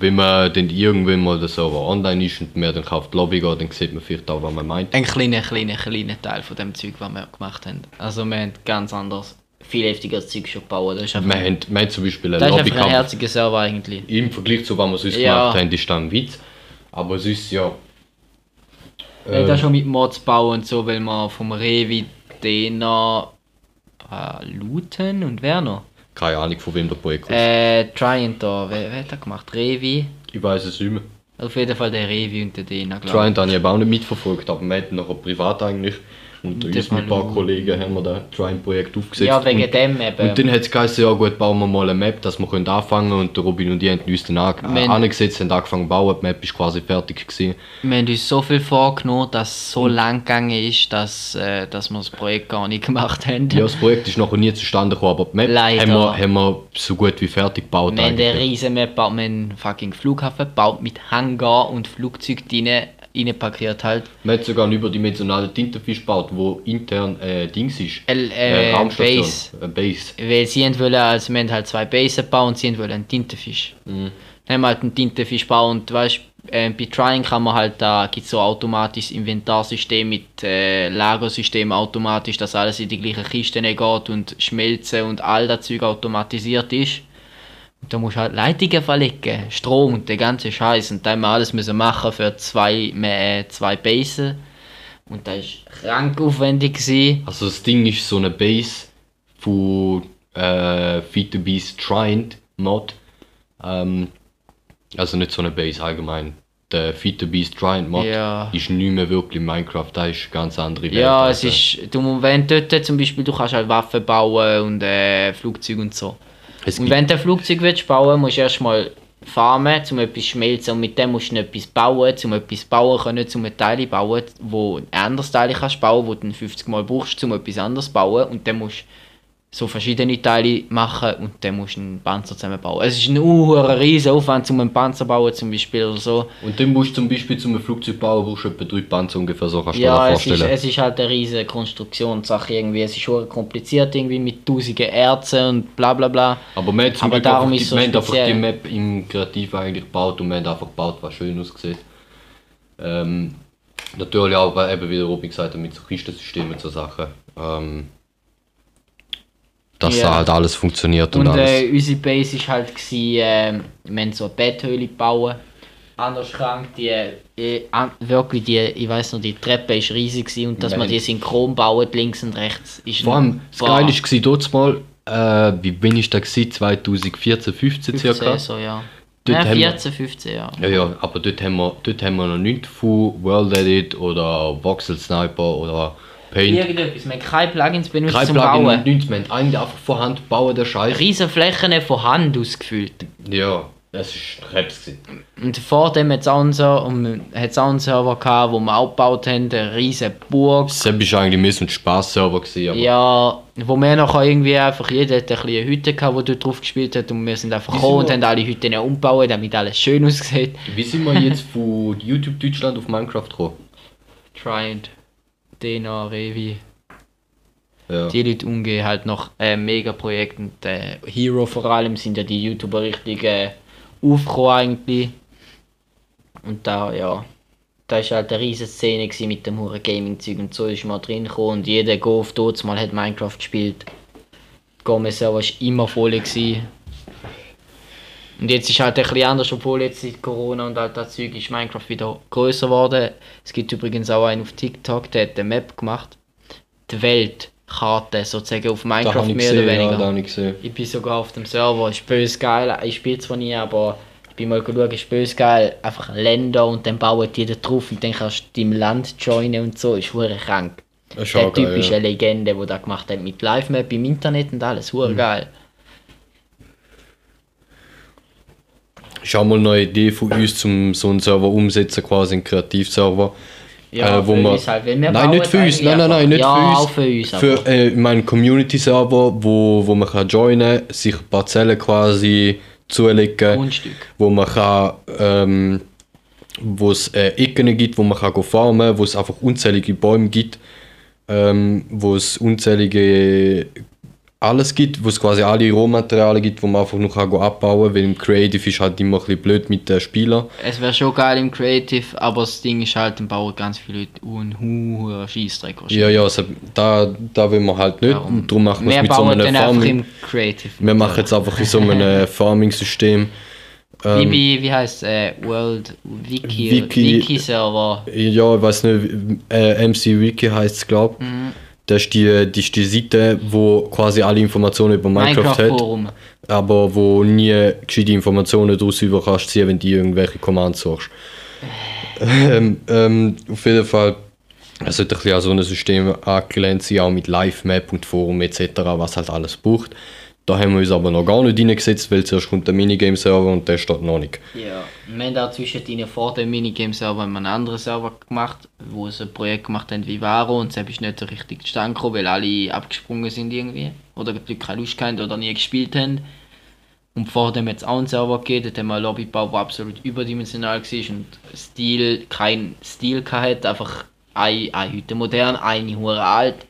wenn man dann irgendwann mal der Server online ist und man dann auf die Lobby geht, dann sieht man vielleicht auch, was man meint.
ein kleiner, kleiner, kleiner Teil von dem Zeug, was wir gemacht haben. Also wir haben ganz anders, viel heftigeres Zeug schon gebaut. Das ist
Wir haben, wir haben zum Beispiel einen
das ist ein
Lobbykampf.
herziger Server eigentlich.
Im Vergleich zu was wir sonst
Ja.
gemacht haben, ist das ein Witz. Aber es ist ja. Äh,
da schon mit Mods bauen und so, weil wir vom Revi, Dena, Luten und wer noch?
keine Ahnung, von wem der Projekt kommt.
Äh, Triant da, wer, wer hat das gemacht? Revi?
Ich weiß es nicht mehr.
Auf jeden Fall der Revi und der Dena, glaube
Tryant habe ich aber auch nicht mitverfolgt, aber wir hatten nachher privat eigentlich. Und uns mit ein paar Kollegen haben wir das Tryant-Projekt aufgesetzt.
Ja, wegen
und,
dem eben.
Und dann hat es geheißen, ja gut, bauen wir mal eine Map, dass wir können anfangen können. Und der Robin und die haben uns dann angesetzt, haben angefangen zu bauen. Die Map ist quasi fertig gewesen.
Wir haben uns so viel vorgenommen, dass es so lang gegangen ist, dass, äh, dass wir das Projekt gar nicht gemacht haben.
Ja, das Projekt ist nachher nie zustande gekommen, aber die Map
Leider.
haben wir, haben wir so gut wie fertig gebaut.
Wir haben eine
eigentlich.
riesen Map gebaut, wir haben einen fucking Flughafen gebaut mit Hangar und Flugzeug drin, reinpackiert halt.
Wir haben sogar einen überdimensionalen Tintenfisch gebaut, wo intern äh, Dings ist.
L, äh,
Raumstation.
Base.
Äh, Base.
Weil sie wollen, also wir haben halt zwei Basen gebaut und sie wollen einen Tintenfisch.
Mhm.
Dann haben wir halt einen Tintenfisch gebaut und weißt äh, bei Trying kann man halt, da gibt es so automatisches Inventarsystem mit äh, Lagersystem automatisch, dass alles in die gleichen Kisten geht und schmelzen und all das Zeug automatisiert ist. Und da musst du halt Leitungen verlegen, Strom und der ganze Scheiß und dann haben wir alles müssen machen für zwei, äh, zwei Basen. Und das war krank aufwendig. Gewesen.
Also das Ding ist so eine Base von äh, Feed the Beast Triant Mod. Ähm, also nicht so eine Base allgemein. Der Feed the Beast Triant Mod
Ja.
ist nicht mehr wirklich Minecraft, da ist eine ganz andere Welt.
Ja, es
also.
ist, du, wenn dort zum Beispiel, du kannst halt Waffen bauen und äh, Flugzeuge und so. Und wenn du ein Flugzeug willst bauen, musst du erstmal farmen, um etwas zu schmelzen. Und mit dem musst du etwas bauen, um etwas bauen können, um ein Teil bauen, wo ein anderes Teil kannst bauen, wo du dann 50 Mal brauchst, um etwas anderes zu bauen. Und dann musst so verschiedene Teile machen und dann musst du einen Panzer zusammenbauen. Es ist ein riesen Aufwand, um einen Panzer zu bauen zum Beispiel oder so.
Und dann musst du zum Beispiel zum Flugzeug bauen, brauchst du etwa drei Panzer ungefähr, so kannst du dir
Ja,
das
es ist,
vorstellen.
es ist halt eine riesige Konstruktionssache irgendwie. Es ist schon kompliziert irgendwie mit tausenden Erzen und bla bla bla.
Aber wir haben zum
Aber darum
die,
es so
wir haben einfach die. Map im Kreativ eigentlich gebaut und wir haben einfach gebaut, was schön aussieht. Ähm, natürlich auch, weil eben, wie der Robin gesagt hat, mit so Kistensystemen und so Sachen. Ähm, dass
Ja.
da halt alles funktioniert und,
Und
alles.
äh, unsere Base war halt, gewesen, äh, wir haben so eine Betthöhle gebaut. An der Schrank, die, äh, an, wirklich, die, ich weiß noch, die Treppe war riesig gewesen und dass
Wir
man die synchron bauen, links und rechts, ist
Vor allem, das Geile war dort mal, äh, wie wann ist das gewesen? 2014, 15 circa?
15 so, ja.
Dort
ja
haben wir-
14, 15, ja.
Ja, ja, aber dort haben wir, dort haben wir noch nichts von World Edit oder Voxel Sniper oder Paint.
Irgendetwas, wir haben keine Plugins benutzt
Kein
zum
Plugin,
Bauen.
nichts, wir haben eigentlich einfach von Hand bauen, der Scheiß.
Riesen Flächen von Hand ausgefüllt.
Ja, das war Krebs.
Und vor dem hat es auch einen Server, gehabt, wo wir auch gebaut haben, eine riesen Burg.
Das war eigentlich mehr so ein Spaß-Server,
Ja, wo wir nachher irgendwie einfach, jeder hat eine Hütte gehabt, die dort drauf gespielt hat und wir sind einfach gekommen und haben alle Hütten umgebaut, damit alles schön aussieht.
wie sind wir jetzt von YouTube Deutschland auf Minecraft gekommen?
Triant, Dena, Revi.
Ja.
Die Leute umgehen halt noch äh, Mega-Projekte und äh, Hero vor allem sind ja die YouTuber richtig äh, aufgekommen eigentlich. Und da, ja, da war halt eine riesige Szene mit dem Huren Gaming-Zeug und so ist man drin gekommen und jeder Golf dort mal hat Minecraft gespielt. Gomez-Server war immer voll. Gewesen. Und jetzt ist halt ein bisschen anders, obwohl jetzt seit Corona und all das Zeug ist Minecraft wieder größer geworden. Es gibt übrigens auch einen auf TikTok, der hat eine Map gemacht. Die Weltkarte sozusagen auf Minecraft mehr
gesehen,
oder
ja,
weniger.
habe ich gesehen.
Ich bin sogar auf dem Server, ist bös geil. Ich spiele zwar nie, aber ich bin mal geschaut, ist bös geil. Einfach Länder und dann bauen die da drauf und dann kannst du deinem Land joinen und so. Ist hure krank.
Das
Der Typ
geil,
ist
ja.
eine Legende, der da gemacht hat mit Live-Map im Internet und alles. Hure geil.
Auch mal eine Idee von uns, zum so einen Server umsetzen, quasi einen Kreativserver.
Ja,
äh, wo
für
man,
uns halt,
nein, nicht für uns, nein, nein, nein, nicht
ja,
für uns.
auch für uns.
Für äh, meinen Community-Server, wo, wo man kann joinen kann, sich Parzellen quasi zulegen,
Grundstück.
wo man kann, ähm, wo es äh, Ecken gibt, wo man kann go farmen, wo es einfach unzählige Bäume gibt, ähm, wo es unzählige alles gibt, wo es quasi alle Rohmaterialien gibt, wo man einfach noch kann abbauen kann, weil im Creative ist halt immer ein bisschen blöd mit den Spielern.
Es wäre schon geil im Creative, aber das Ding ist halt, dann bauen ganz viele Leute einen hohen Scheissdreck
Ja, ja, also, da, da will man halt nicht.
Darum.
Und darum machen wir es mit so einem Farming.
im Creative.
Wir machen jetzt einfach in so einem Farming-System.
Wie,
Ähm,
wie, wie heißt äh, World Wiki,
Wiki-
Wiki Server?
ja, ich weiß nicht, äh, MC Wiki heißt es, glaube ich.
Mhm.
Das ist die, die, ist die Seite, wo quasi alle Informationen über Minecraft,
Minecraft
hat,
Forum.
aber wo nie gescheite Informationen daraus über kannst ziehen, wenn du irgendwelche Commands suchst. ähm, ähm, auf jeden Fall, es sollte ein bisschen an so ein System angelehnt sein, auch mit Live-Map und Forum etc., was halt alles braucht. Da haben wir uns aber noch gar nicht reingesetzt, weil zuerst kommt der Minigame-Server und der steht noch nicht.
Ja, wir haben da zwischendrin vor dem Minigame-Server einen anderen Server gemacht, wo sie ein Projekt gemacht haben wie Varo und selbst ist nicht so richtig zustande gekommen, weil alle abgesprungen sind irgendwie. Oder die keine Lust hatten oder nie gespielt haben. Und vor dem es auch einen Server gegeben, dort haben wir einen Lobby gebaut, der absolut überdimensional war und Stil, kein Stil hatte, einfach eine, eine Hütte modern, eine hure alt.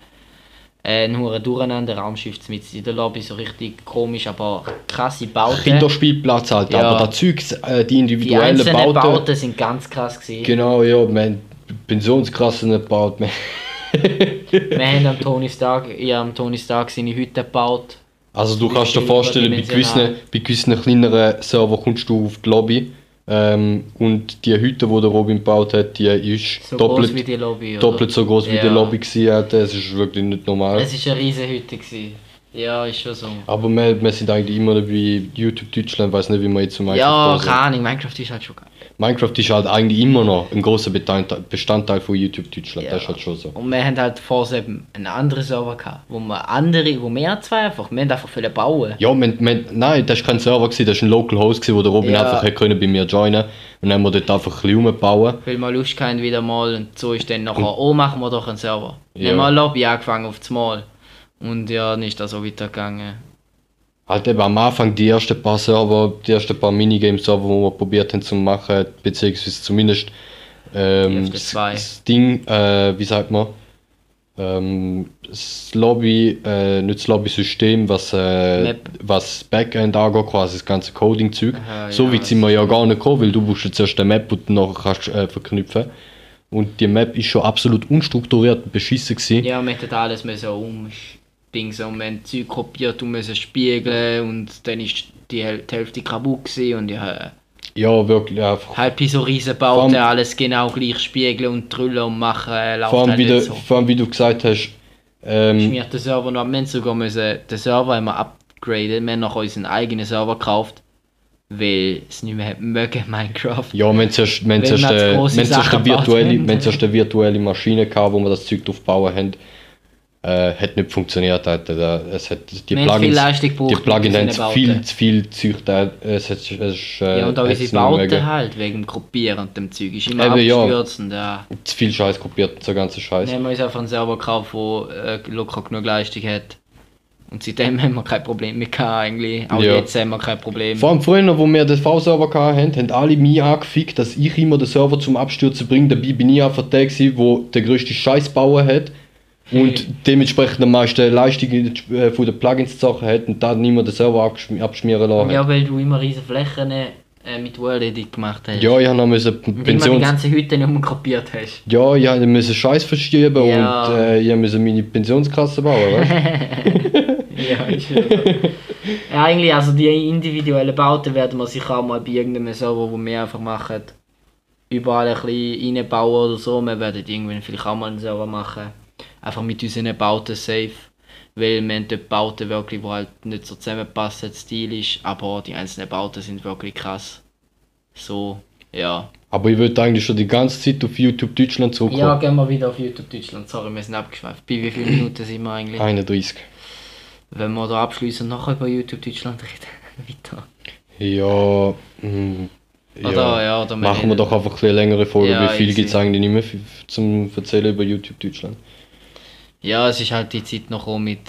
Ein hure Durcheinander, Raumschiff mit in der Lobby, so richtig komisch, aber krasse Bauten.
Kinderspielplatz halt,
Ja.
aber das Zeug, äh, die
Die
individuellen
einzelnen
Bauten,
Bauten, sind ganz krass gewesen.
Genau, ja, wir haben Pensionskrassen gebaut. Wir-
Wir haben am Tony Stark, ich habe am Tony Stark seine Hütte gebaut.
Also du kannst dir vorstellen, bei gewissen, bei gewissen kleineren Server kommst du auf die Lobby ähm, und die Hütte, die der Robin gebaut hat, die ist
So groß
doppelt,
wie die Lobby.
Doppelt so groß wie
Ja.
die Lobby gewesen. Das ist wirklich nicht normal.
Es war eine riesige Hütte. Gewesen. Ja, ist schon so.
Aber wir, wir sind eigentlich immer noch bei YouTube Deutschland, weiß nicht, wie wir jetzt zum Minecraft
Ja, keine Ahnung, Minecraft ist halt schon geil.
Minecraft ist halt eigentlich immer noch ein großer Bestandteil, von YouTube Deutschland,
Ja.
das ist halt schon so.
Und wir haben halt vorher eben einen anderen Server gehabt, wo wir andere, wo mehr zwei einfach, wir haben einfach viele bauen.
Ja, wir, wir, nein, das war kein Server, gewesen, das war ein Local Host, gewesen, wo der Robin
Ja.
einfach hätte können bei mir joinen Und dann haben wir dort einfach ein bisschen umgebaut.
Weil wir Lust hatten wieder mal und so ist dann nachher, oh machen wir doch einen Server. Wir
Ja.
haben mal eine Lobby angefangen auf das Mal. Und ja, dann ist das so weitergegangen.
Halt eben am Anfang die ersten paar Server, die ersten paar Minigames-Server, die wir probiert haben zu machen, beziehungsweise zumindest ähm, das, Ding, äh, wie sagt man, ähm, das Lobby, äh, nicht das Lobby-System, was, äh, was Backend angeht, quasi das ganze Coding-Zeug. So
ja,
weit sind wir ja gar nicht gekommen, weil du musst jetzt erst eine Map und nachher kannst äh, verknüpfen. Und die Map ist schon absolut unstrukturiert und beschissen gewesen.
Ja, wir hätten alles müssen um Dings und wir haben Zeug kopiert und müssen spiegeln und dann ist die, Häl- die Hälfte kaputt gewesen und ja,
Ja, wirklich einfach.
halt bei so riesen
allem-
Bauten alles genau gleich spiegeln und drüllen und machen, äh, läuft
Vor allem,
halt
wie du,
so.
vor allem wie du gesagt hast, ähm,
Schmiert den Server noch, wir haben sogar müssen, den Server haben wir upgraden, wir haben noch unseren eigenen Server gekauft, weil es nicht mehr mögen, Minecraft.
Ja, zuerst,
Wenn
zuerst, äh,
Sachen
eine virtuelle, zuerst eine virtuelle Maschine gehabt, wo wir das Zeug drauf bauen haben. Äh, hat nicht funktioniert. Da- Es hat, die
Wir
Plugins, die Plugins haben
unseren
viel zu viel Zeug da. Es hat, es ist, äh,
Ja, und auch unsere Bauten halt, wegen dem Kopieren und dem Zeug, ist immer
Eben, ja.
abgestürzt und ja.
Zu viel Scheiß kopiert, so ganze Scheiß.
Haben wir uns einfach einen Server gekauft, der äh, locker genug Leistung hat. Und seitdem haben wir kein Problem mehr gehabt eigentlich. Auch
Ja.
jetzt haben wir kein Problem.
Vor allem früher, wo wir den V-Server hatten, haben alle mich angefickt, dass ich immer den Server zum Abstürzen bringe. Dabei bin ich einfach der, der den grössten Scheiß bauen hat. Und dementsprechend am meisten Leistung äh, von den Plugins zu Sachen hat und dann niemand den Server abgeschm- abschmieren lassen.
Ja, weil du immer riesige Flächen äh, mit Word-Edit gemacht hast.
Ja, ich habe noch müssen
Und immer die
Pensions...
ganze Hütte nicht mehr kopiert hast.
Ja, ich habe müssen Scheiß verschieben
Ja.
und äh, ich musste meine Pensionskasse bauen, weißt
ja, ist ja. ja, eigentlich, also die individuellen Bauten werden wir sicher auch mal bei irgendeinem Server, wo wir einfach machen, überall ein bisschen reinbauen oder so. Wir werden irgendwann vielleicht auch mal einen Server machen. Einfach mit unseren Bauten safe. Weil wir haben dort Bauten wirklich, die halt nicht so zusammenpassen, Stil ist, aber die einzelnen Bauten sind wirklich krass. So, ja.
Aber ich würde eigentlich schon die ganze Zeit auf YouTube Deutschland zurückkommen.
Ja, gehen wir wieder auf YouTube Deutschland. Sorry, wir sind abgeschweift. Bei wie vielen Minuten sind wir eigentlich?
31.
Wenn wir da abschließen und nachher über YouTube Deutschland reden. Weiter.
Ja, mm,
Oder, ja, oder wir
Machen wir doch einfach eine längere Folge.
Ja,
Wie viel gibt es eigentlich nicht mehr zum Erzählen über YouTube Deutschland?
Ja, es ist halt die Zeit noch mit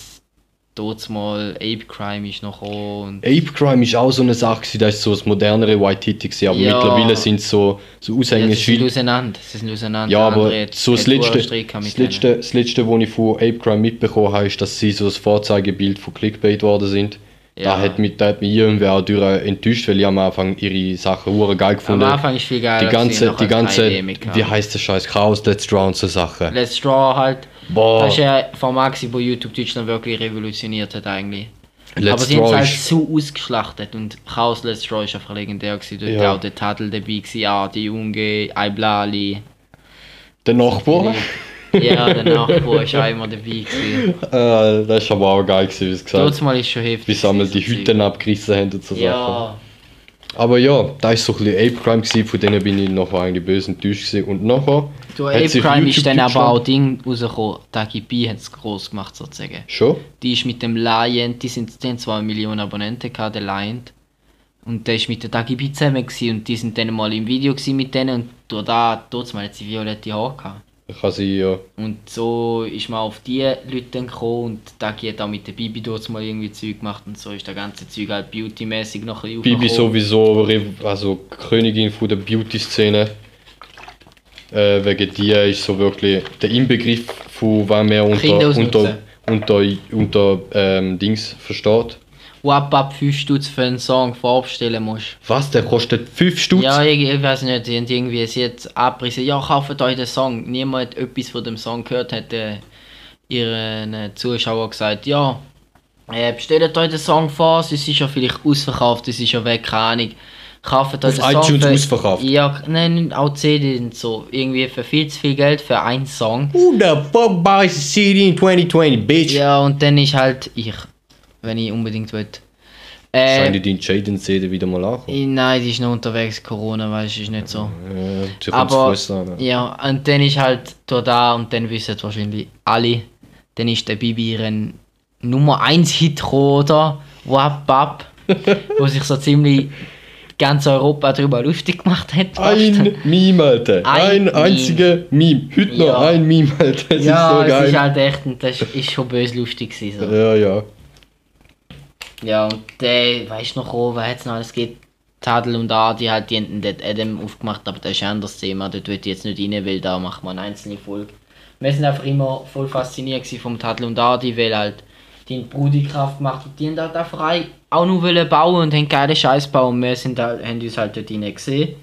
mal Ape Crime ist noch und
Ape Crime ist auch so eine Sache, das ist so das modernere White gewesen, aber
Ja.
mittlerweile sind es so, so
ja, sie sind
Aushängeschilder.
auseinander. Sie sind auseinander.
Ja, aber
Andere
so das letzte, das letzte, das letzte, was ich von Ape Crime mitbekommen habe, ist, dass sie so das Vorzeigebild von Clickbait worden sind.
Ja.
Da, hat mich, da hat mich irgendwer auch durch enttäuscht, weil ich am Anfang ihre Sachen hure geil gefunden
Am Anfang ist viel geiler.
Die ganze, die ganze, wie heißt der Scheiß? Chaos, Let's Draw und so Sachen.
Let's Draw halt.
Boah.
Das ist ja ein Format, gewesen, wo YouTube Deutschland wirklich revolutioniert hat eigentlich.
Let's
aber sie haben es halt so ausgeschlachtet und Chaos Let's Draw ist einfach legendär gewesen. Dort
Ja.
auch der Tadel dabei gewesen, ah, die Junge, Aiblali.
der Nachbar.
Ja, der Nachbar ist auch immer dabei gewesen.
Äh, das ist aber auch geil gewesen, wie es gesagt
Trotzdem mal ist schon heftig.
Wie sie einmal die Hütten abgerissen haben und so
Zeug.
Sachen. Aber ja, da ist so ein bisschen Ape Crime gewesen, von denen bin ich nachher eigentlich böse enttäuscht gewesen. Und nachher
du,
hat
Ape
sich
Crime
YouTube
ist dann aber auch Ding rausgekommen. Dagi B hat es groß gemacht sozusagen.
Schon?
Die ist mit dem Lion, die sind haben zwar Millionen Abonnenten gehabt, der Lion. Und der ist mit der Dagi B zusammen gewesen, und die sind dann mal im Video gewesen mit denen und durch da, dort mal hat sie violette Haare gehabt.
Kann sein, ja.
Und so ist man auf die Leute dann gekommen und Dagi hat auch mit der Bibi dort mal irgendwie Zeug gemacht und so ist das ganze Zeug halt beautymäßig noch ein bisschen
Bibi sowieso, also Königin von der Beauty-Szene. Äh, wegen dir ist so wirklich der Inbegriff von was man unter, unter, unter, unter ähm, Dings versteht.
Ab 5 Stutz für einen Song vorbestellen musst.
Was? Der kostet 5 Stutz?
Ja, ich, ich weiß nicht, die haben irgendwie sie hat abgerissen, ja, kauft euch den Song. Niemand hat etwas von dem Song gehört, hat äh, ihren Zuschauer gesagt, ja, äh, bestellt euch den Song vor, es ist ja vielleicht ausverkauft, es ist ja weg, keine Ahnung. Kauft euch den Song.
iTunes
für-
ausverkauft?
Ja, nein, auch CD und so. Irgendwie für viel zu viel Geld für einen Song.
Who the fuck buys a CD in 2020, bitch?
Ja, und dann ist halt ich, wenn ich unbedingt will. Äh,
Scheint die Jaden CD wieder mal an.
ich- nein, die ist noch unterwegs, Corona, weißt du, ist nicht so.
Kommt's
Aber
an, ne?
ja, und dann ist halt da da und dann wissen wahrscheinlich alle, dann ist der Bibi ihren Nummer 1 Hit oder? Wap Bap, wo sich so ziemlich ganz Europa darüber lustig gemacht hat.
Ein Meme, Alter.
Ein
Ein, einziger Meme. Heute noch
Ja.
ein Meme, Alter. Das
ja,
ist so
es ist
geil.
halt echt, das ist schon böse lustig gewesen. So.
Ja, ja.
Ja, und der, weißt du noch, oh, wer hat's noch alles geht? Tadel und Adi halt, die haben dort Adam aufgemacht, aber das ist ein anderes Thema, dort will ich jetzt nicht rein, weil da macht man eine einzelne Folge. Wir sind einfach immer voll fasziniert vom Tadel und Adi, weil halt die haben Brudikraft gemacht und die haben halt einfach ein- auch nur wollen bauen und haben geile Scheiß bauen und wir sind halt, haben uns halt dort rein gesehen.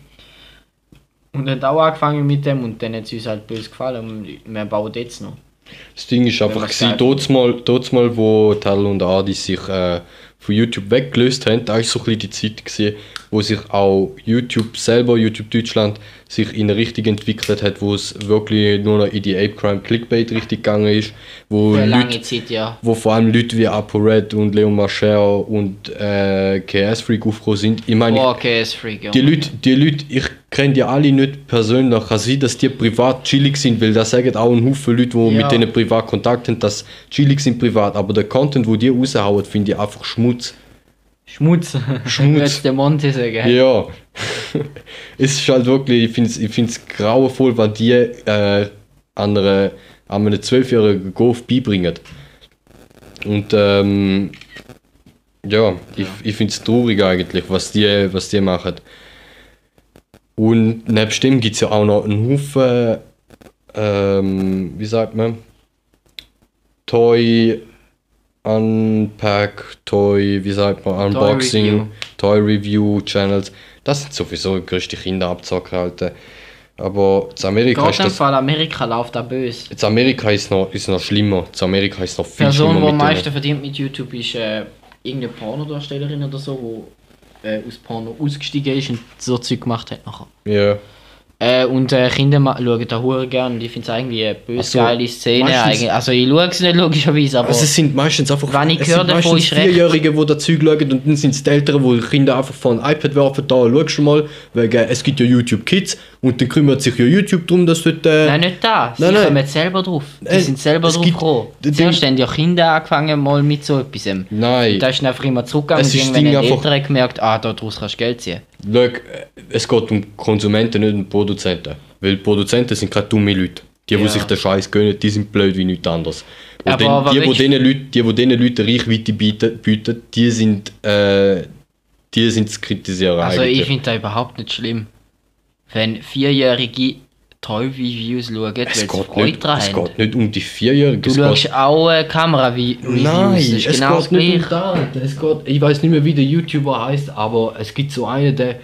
Und haben auch angefangen mit dem und dann hat es uns halt böse gefallen und wir bauen jetzt noch.
Das Ding ist einfach, dort mal, mal, wo Tal und Adi sich äh, von YouTube weggelöst haben, da war so ein bisschen die Zeit, gewesen, wo sich auch YouTube selber, YouTube Deutschland, sich in eine Richtung entwickelt hat, wo es wirklich nur noch in die Ape Crime Clickbait Richtung gegangen ist, wo
Für
Leute
lange Zeit, ja.
wo vor allem Leute wie ApoRed und Leon Marcher und äh, KS Freak aufgekommen sind. Ich meine,
Oh, ist Freak, ja.
die Leute, die Leute, ich kenne die alle nicht persönlich. Kann sein, dass die privat chillig sind, weil das sagen auch ein Haufen Leute, die
Ja.
mit denen privat Kontakt haben, dass chillig sind privat. Aber der Content, wo die raushauen, finde ich einfach Schmutz.
Schmutz.
Schmutz.
Der Monte sagen.
Ja. es ist halt wirklich, ich finde es ich find's grauenvoll, was die äh, an, einer, an einem zwölfjährigen Golf beibringen. Und ähm, ja, ich, ich finde es traurig eigentlich, was die, was die machen. Und nebst dem gibt es ja auch noch einen Haufen, ähm, wie sagt man, Toy Unpack, Toy, wie sagt man, Unboxing,
Review.
Toy Review Channels. Das sind sowieso größte Kinderabzocker, Alter. Aber zu Amerika
Gerade
ist das.
Fall Amerika läuft da böse.
Zu Amerika ist noch, ist noch schlimmer. Zu Amerika ist noch
Die
viel
Person, die
schlimmer
am
mit denen.
meisten verdient mit YouTube, ist äh, irgendeine Pornodarstellerin oder so, die äh, aus Porno ausgestiegen ist und so Zeug gemacht hat nachher.
Ja.
Äh, und äh, Kinder schauen da hure gerne und ich finde es eigentlich eine böse
Ach so,
geile Szene. Eigentlich. Also ich schaue es nicht logischerweise, aber
Also es sind meistens einfach
Wenn ich
es
höre
sind
davon, ist.
Vierjährige, die das Zeug schauen und dann sind es die Älteren, die Kinder einfach vor ein iPad werfen, da schau schon mal, wegen, es gibt ja YouTube Kids und dann kümmert sich ja YouTube darum, dass dort... Äh,
Nein, nicht da. Sie
Nein, nein.
kommen selber drauf. Die
Äh,
sind selber drauf gekommen. Zuerst haben ja Kinder angefangen mal mit so etwas.
Nein.
Und da ist einfach immer zurückgegangen
Es
und irgendwann haben die
einfach-
Eltern gemerkt, ah, daraus kannst du Geld ziehen.
Schau, äh, es geht um Konsumenten, nicht um Produzenten. Weil Produzenten sind keine dumme Leute. Die, die
Ja.
sich den Scheiß gönnen, die sind blöd wie nichts anderes. Und
Aber was
die, die diesen Leuten, die, die diesen Leuten Reichweite bieten, bieten die sind, äh, die sind zu kritisieren
Also ich
eigentlich.
finde das überhaupt nicht schlimm. Wenn Vierjährige Toy-Reviews schauen, weil
es
sie
geht,
Freude daran
es
haben.
geht nicht um die Vierjährigen.
Du
es
schaust
geht,
auch äh, Kamera-Reviews,
Nein,
das
es
ist genau das
geht nicht um das. Es geht, ich weiß nicht mehr, wie der YouTuber heißt, aber es gibt so einen, der,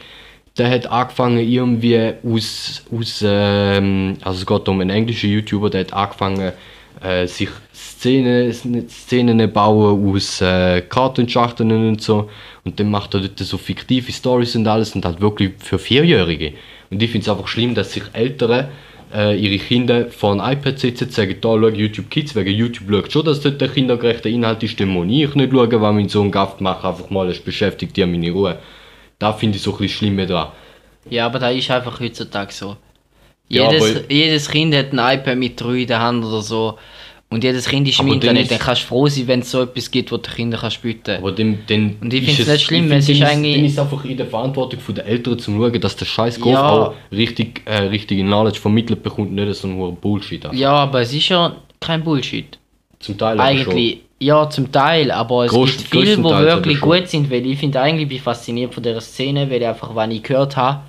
der hat angefangen irgendwie aus, aus ähm, also es geht um einen englischen YouTuber, der hat angefangen äh, sich Szenen, Szenen bauen aus äh, Kartenschachteln und so und dann macht er dort so fiktive Stories und alles und halt wirklich für Vierjährige. Und ich finde es einfach schlimm, dass sich Ältere äh, ihre Kinder vor ein iPad sitzen und sagen, da schau YouTube Kids, wegen YouTube schaut schon, dass dort der kindergerechte Inhalt ist, dann muss ich nicht schauen, weil mein Sohn Gaft macht, einfach mal, es beschäftigt die meine Ruhe. Da finde ich so ein bisschen schlimm dran.
Ja, aber das ist einfach heutzutage so.
Ja,
Jedes,
aber-
jedes Kind hat ein iPad mit drei in der Hand oder so. Und jedes Kind ist im
Aber dann
Internet.
ist-
Dann kannst du froh sein, wenn es so etwas gibt, wo die Kinder kannst bieten
Aber dann, dann
Und ich
ist
find's
es-
nicht schlimm, es ist
dann
eigentlich-
Dann ist es einfach in der Verantwortung der Eltern zu schauen, dass der scheiß Golf
Ja.
auch richtig, äh, richtige Knowledge vermittelt bekommt, nicht so ein Bullshit.
Ja, aber es ist ja kein Bullshit.
Zum Teil
Eigentlich, ja, zum Teil, aber es
Groß-
gibt viele, die wirklich gut sind, weil ich finde eigentlich, bin fasziniert von dieser Szene, weil ich einfach, wenn ich gehört habe,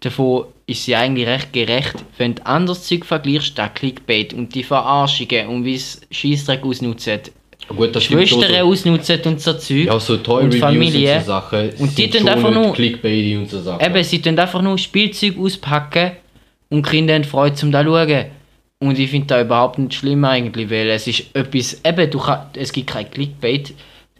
davon ist sie eigentlich recht gerecht. Wenn du anderes Zeug vergleichst, der Clickbait und die Verarschungen und wie es Scheissdreck ausnutzen,
schon. Gut, das
Schwestern
so.
ausnutzen und so Zeug.
Ja, so Toy
und Familie.
und so Sachen.
Und die
sind
tun einfach nur-
Clickbaity und so Sachen.
Eben, sie tun einfach nur Spielzeug auspacken und Kinder haben Freude zum da schauen. Und ich finde das überhaupt nicht schlimm eigentlich, weil es ist etwas, eben, du kann, es gibt kein Clickbait.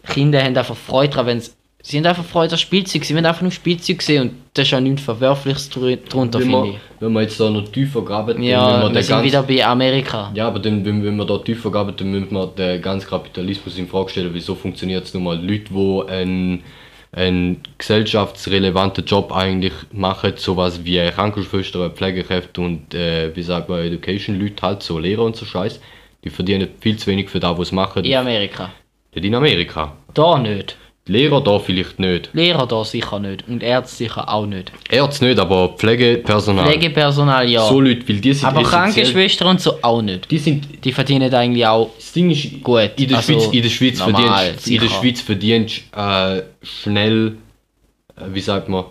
Kinder haben einfach Freude daran, wenn sie, sie haben einfach Freude an Spielzeug, sie wollen einfach nur Spielzeug sehen und das ist auch nichts Verwerfliches drunter,
wenn,
finde
man, wenn man jetzt da noch tiefer graben, dann
ich. Ja,
wenn
wir
den
sind wieder bei Amerika.
Ja, aber dann, wenn, wenn wir da tiefer gehen, dann müssen wir den ganzen Kapitalismus in Frage stellen. Wieso funktioniert es nun mal? Leute, die einen, einen gesellschaftsrelevanten Job eigentlich machen, sowas wie Krankenschwestern, Pflegekräfte und, äh, wie sagt man, Education-Leute halt, so Lehrer und so Scheiß, die verdienen viel zu wenig für das, was sie machen.
In Amerika.
Nicht in Amerika.
Da nicht.
Lehrer da vielleicht nicht.
Lehrer da sicher nicht und Ärzte sicher auch nicht.
Ärzte nicht, aber Pflegepersonal.
Pflegepersonal ja.
So Leute, weil die sind
aber
essentiell.
Krankenschwestern und so auch nicht.
Die sind
Die verdienen eigentlich auch
Das Ding ist,
Gut,
in der
also
Schweiz, in der Schweiz
normal,
verdienst, in der. Schweiz verdienst äh, schnell, äh, wie sagt man,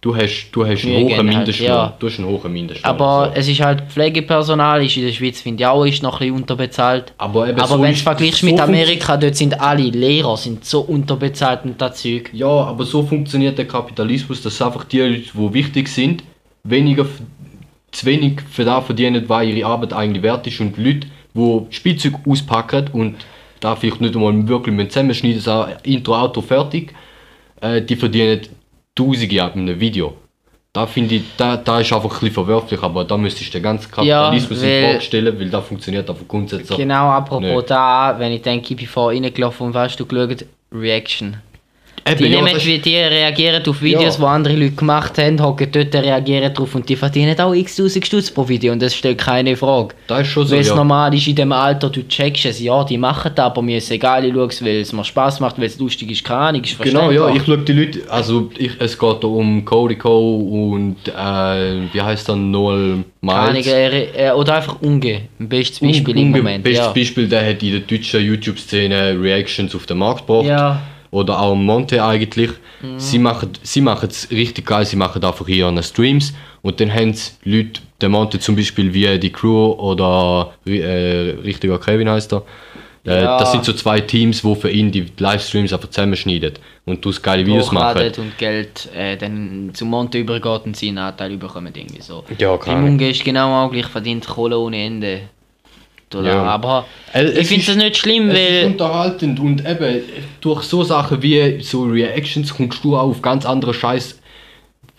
du hast, du hast einen hohen
halt,
Mindestlohn.
ja.
Du hast einen hohen Mindestlohn.
Aber
so.
es ist halt Pflegepersonal, ist in der Schweiz finde ich auch ist noch ein bisschen unterbezahlt.
aber eben
Aber
so
wenn du vergleichst
so
mit Amerika, dort sind alle Lehrer sind so unterbezahlt und das Zeug.
Ja, aber so funktioniert der Kapitalismus, dass einfach die Leute, die wichtig sind, weniger, zu wenig für das verdienen, was ihre Arbeit eigentlich wert ist. Und Leute, die Spielzeug auspacken und da vielleicht nicht einmal wirklich mit zusammenschneiden, so Intro, Auto fertig, äh, die verdienen Tausende ab einem Video. Da finde ich, da, da ist einfach ein bisschen verwerflich, aber da müsstest du den ganzen Kapitalismus
weil-
in Frage stellen, weil da funktioniert einfach grundsätzlich.
Genau, apropos
Nö.
da, wenn ich denke, ich bin vorhin reingelaufen und weißt du geschaut, Reaction.
Eben,
Die,
ja,
nehmen, wie die reagieren auf Videos,
Ja.
die andere Leute gemacht haben, hocken dort, reagieren drauf und die verdienen auch x tausend Stutz pro Video und das stellt keine Frage.
das ist schon so,
Weil es
ja.
normal ist in dem Alter, du checkst es, ja, die machen das, aber mir ist egal, ich schaue es, weil es mir Spaß macht, weil es lustig ist, keine Ahnung, ist
Genau, ja, ich schaue die Leute, also ich, es geht um Cody Cole und äh, wie heißt der Noel Miles.
äh, oder einfach Unge, ein bestes Beispiel im
Unge-
Moment.
Bestes
Ja.
Beispiel, der hat in der deutschen YouTube-Szene Reactions auf den Markt gebracht.
Ja. Mhm.
Oder auch Monte eigentlich. Sie machen sie machen es richtig geil, sie machen einfach hier an Streams und dann haben sie Leute, der Monte zum Beispiel wie die Crew oder äh, richtiger Kevin heißt er. Äh,
Ja.
Das sind so zwei Teams, wo für ihn die Livestreams einfach zusammenschneiden und du geile Videos machen.
und Geld äh, dann zum Monte übergeht und seinen Anteil überkommen irgendwie so.
Ja, keine
Im
Ahnung.
Unge ist genau auch gleich, verdient Kohle ohne Ende. Dollar.
Ja.
Aber
Äh,
ich
es
finde
ist-
das nicht schlimm,
Es ist
weil
unterhaltend und eben durch so Sachen wie so Reactions kommst du auch auf ganz andere Scheiß.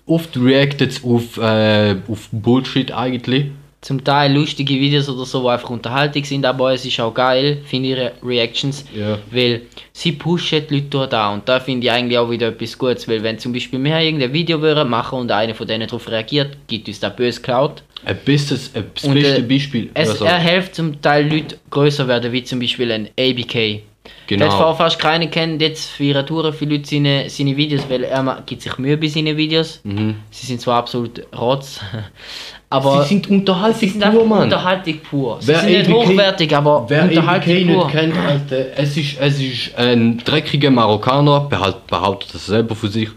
Oft reactet auf, äh, auf Bullshit eigentlich.
Zum Teil lustige Videos oder so, die einfach Unterhaltung sind, aber es ist auch geil, finde ich, Re- Reactions,
Ja.
weil sie pushen die Leute da und da finde ich eigentlich auch wieder etwas Gutes, weil wenn zum Beispiel wir irgendein Video würden machen und einer von denen darauf reagiert, gibt uns da böse Cloud.
Ein bestes, ein das beste
äh,
Beispiel.
Es
also,
er hilft zum Teil Leute größer werden, wie zum Beispiel ein ABK.
Genau.
Der hat vorher fast keiner kennt, jetzt feiern Touren viele Leute seine, seine Videos, weil er gibt sich Mühe bei seinen Videos. Sie sind zwar absolut Rotz, aber
sie sind Unterhaltung
sie sind
pur, Mann.
Unterhaltung pur. Sie
Wer
sind nicht hochwertig, aber
Wer
Unterhaltung
ABK
pur.
nicht kennt, Alter, es ist, es ist ein dreckiger Marokkaner, behalt, behauptet das selber für sich.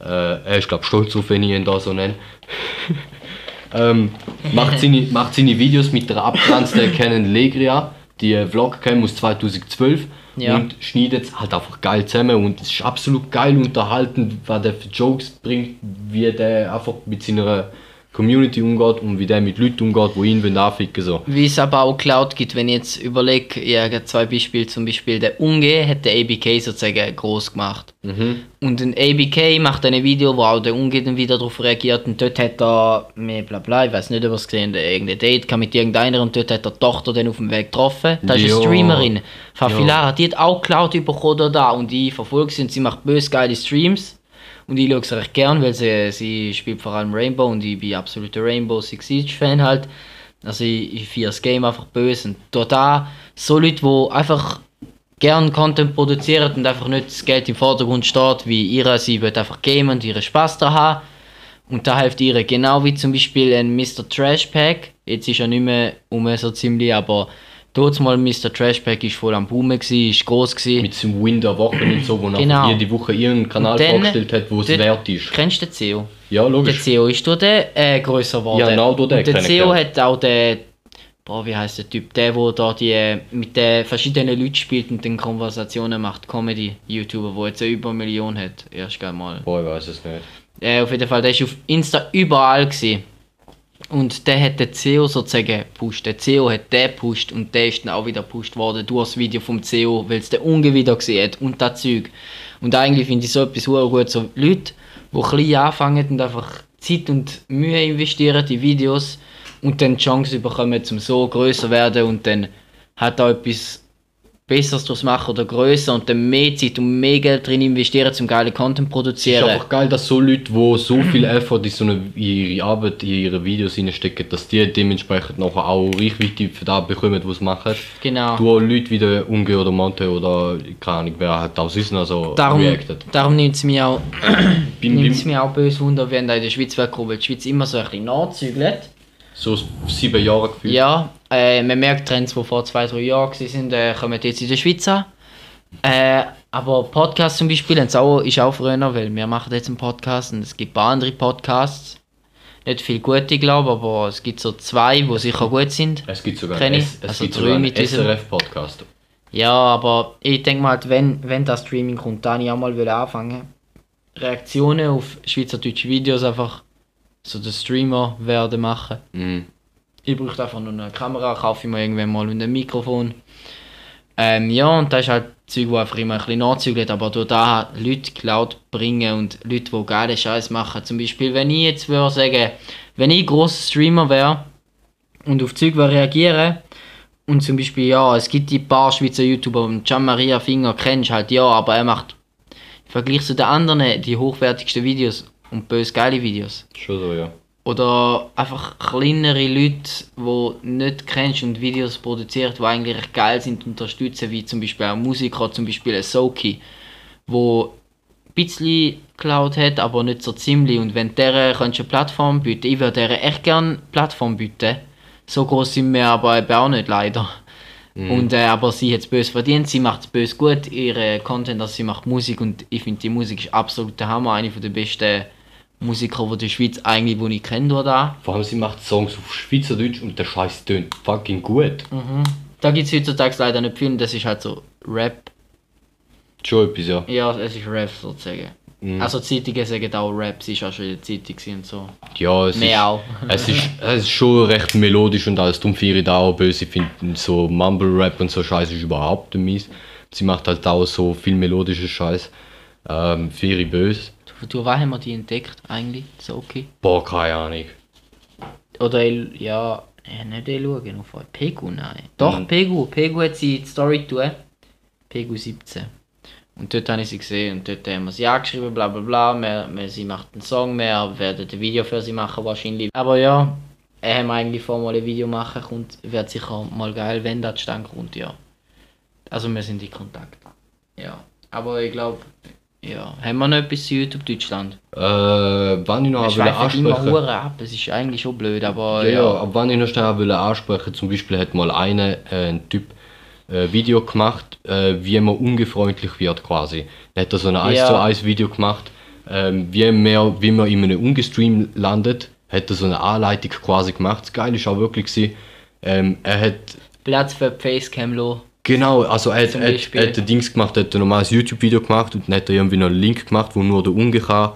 Äh, er ist, glaube stolz auf, wenn ich ihn da so nenne. ähm, macht, seine, macht seine Videos mit der abgeranzten Canon Legria, die Vlogcam aus 2012
Ja.
und schneidet es halt einfach geil zusammen und es ist absolut geil unterhaltend, was der für Jokes bringt, wie der einfach mit seiner Community umgeht und wie der mit Leuten umgeht, die ihn anficken so.
Wie es aber auch Cloud gibt, wenn ich jetzt überlege, habe zwei Beispiele, zum Beispiel der Unge hat der ABK sozusagen groß gemacht. Und ein ABK macht ein Video, wo auch der Unge dann wieder darauf reagiert und dort hat er, mehr bla bla, ich weiß nicht, ob er es gesehen hat, irgendein Date kam mit irgendeiner und dort hat er die Tochter dann auf dem Weg getroffen. Das ist
Ja.
eine Streamerin, Fafilara, die hat auch Cloud bekommen da, da und ich verfolge sie und sie macht böse geile Streams. Und ich schaue sie recht gern, weil sie, sie spielt vor allem Rainbow und ich bin absoluter Rainbow Six Siege Fan halt. Also ich, ich feiere das Game einfach böse und da so Leute, die einfach gern Content produzieren und einfach nicht das Geld im Vordergrund steht, wie ihre, sie wird einfach gamen und ihren Spaß da haben. Und da hilft ihr genau wie zum Beispiel ein Mr. Trash Pack. Jetzt ist er nicht mehr um so ziemlich, aber dort mal Mr. Trash Pack ist voll am Boomen ist groß gsi.
mit seinem Win der Woche und so, wo er
Genau.
jede Woche irgendeinen Kanal
dann-
vorgestellt hat, wo es wert ist.
Kennst du den CEO?
Ja,
Der
logisch.
CEO ist durch den äh, grösser geworden.
Ja, genau durch den
Und der CEO hat auch den, boah, wie heißt der Typ, der, wo da die äh, mit den verschiedenen Leuten spielt und den Konversationen macht, Comedy-YouTuber, wo jetzt über eine Million hat. Erst mal.
Boah, ich weiß es nicht.
Äh, auf jeden Fall, der ist auf Insta überall gewesen. Und der hat den CEO sozusagen gepusht. Der CEO hat den gepusht und der ist dann auch wieder gepusht worden durch das Video vom CEO, weil es der Unge wieder gesehen hat und das Zeug. Und eigentlich finde ich so etwas gut, so Leute, die klein anfangen und einfach Zeit und Mühe investieren in Videos und dann die Chance bekommen, zum so größer werden und dann hat auch etwas Besseres daraus machen oder grösser und dann mehr Zeit und mehr Geld drin investieren, zum geile Content
Es ist
produzieren.
einfach geil, dass so Leute, die so viel Effort in, so eine, in ihre Arbeit, in ihre Videos reinstecken, dass die dementsprechend nachher auch Reichweite für das bekommen, was sie machen.
Genau.
Du Leute wie der Unge oder Monte oder keine Ahnung, wer hat auch sonst noch so
Darum,
reacted.
darum nimmt es mich auch, nimmt's mich auch böse Wunder, wenn da in der Schweiz wegkommt, weil die Schweiz immer so ein bisschen nachzügelt.
So sieben Jahre gefühlt.
Ja, äh, man merkt Trends, die vor zwei, drei Jahren waren, äh, kommen jetzt in der Schweiz an. Äh, aber Podcast zum Beispiel haben's auch, ist auch früher, weil wir machen jetzt einen Podcast und es gibt ein paar andere Podcasts. Nicht viel gute, glaube ich, aber es gibt so zwei, die sicher gut sind.
Es gibt sogar einen,
ich.
S- es
Also
gibt sogar einen SRF-Podcast.
Ja, aber ich denke mal, halt, wenn, wenn das Streaming kommt, dann ich auch mal will anfangen. Reaktionen auf schweizerdeutsche Videos einfach so der Streamer werden machen.
Mhm.
Ich brauche einfach nur eine Kamera, kaufe ich mir irgendwann mal und ein Mikrofon. Ähm, ja, und das ist halt Zeug, wo einfach immer ein bisschen nachzügelt, aber durch da Leute Cloud bringen und Leute, die geile Scheiß machen. Zum Beispiel, wenn ich jetzt würde sagen, wenn ich grosser Streamer wäre und auf Zeug reagieren und zum Beispiel, ja, es gibt die paar Schweizer YouTuber, und Gian-Maria Finger kennst halt, ja, aber er macht im Vergleich zu den anderen die hochwertigsten Videos und bös geile Videos.
Schon so, ja.
Oder einfach kleinere Leute, die nicht kennst und Videos produziert, die eigentlich recht geil sind, unterstützen, wie zum Beispiel auch Musiker, zum Beispiel ein Soki, wo ein bisschen Cloud hat, aber nicht so ziemlich. Und wenn der könntest du eine Plattform bieten, ich würde der echt gerne eine Plattform bieten. So groß sind wir aber eben auch nicht leider. Und, äh, aber sie hat es böse verdient, sie macht es böse gut, ihre Content, dass sie macht Musik und ich finde die Musik ist absolut der Hammer, eine der besten Musiker, die die Schweiz eigentlich, die ich kenne, da.
Vor allem, sie macht Songs auf Schweizerdeutsch und der Scheiß tönt fucking gut.
Da gibt es heutzutage leider nicht viel, das ist halt so Rap.
Schon etwas, ja.
Ja, es ist Rap sozusagen.
Mhm.
Also Zeitungen sagen auch Rap, sie ist auch schon in der Zeitung und so.
Ja, es
Mehr
ist,
auch.
es, ist, es ist schon recht melodisch und alles. Darum finde ich da auch böse. Ich finde so Mumble-Rap und so Scheiß ist überhaupt nicht mies. Sie macht halt auch so viel melodischen Scheiß. Ähm, finde ich böse.
Du, du, wann haben wir die entdeckt eigentlich? So okay.
Boah, keine Ahnung.
Oder El, ja, äh, nicht schauen, auf Pegu, nein. Doch,
Mhm.
Pegu. Pegu hat sie in die Story tun. Pegu 17. Und dort habe ich sie gesehen und dort haben wir sie angeschrieben, bla bla bla. Wir, wir, sie macht einen Song, wir werden ein Video für sie machen wahrscheinlich. Aber ja, er haben eigentlich vor, mal ein Video machen kommt, wird sicher mal geil, wenn das zustande kommt, ja. Also wir sind in Kontakt. Ja. Aber ich glaube, ja. Haben wir noch etwas zu YouTube Deutschland?
Äh, wann ich noch
Wir
will ansprechen
Uhren ab, es ist eigentlich schon blöd, aber
Ja,
ja.
aber wenn ich noch schnell will ansprechen zum Beispiel hat mal einer, äh, ein Typ, äh, Video gemacht, äh, wie man ungefreundlich wird quasi. Dann hat er so ein 1
Ja.
zu 1 Video gemacht, ähm, wie, man, wie man in einem Ungestream landet, hat er so eine Anleitung quasi gemacht. Das Geile ist auch wirklich, gewesen, ähm, er hat
Platz für Facecam lo.
Genau, also er hat, er, hat, hat ein Dings gemacht, er hat ein normales YouTube-Video gemacht und dann hat er irgendwie noch einen Link gemacht, wo nur der Unge kann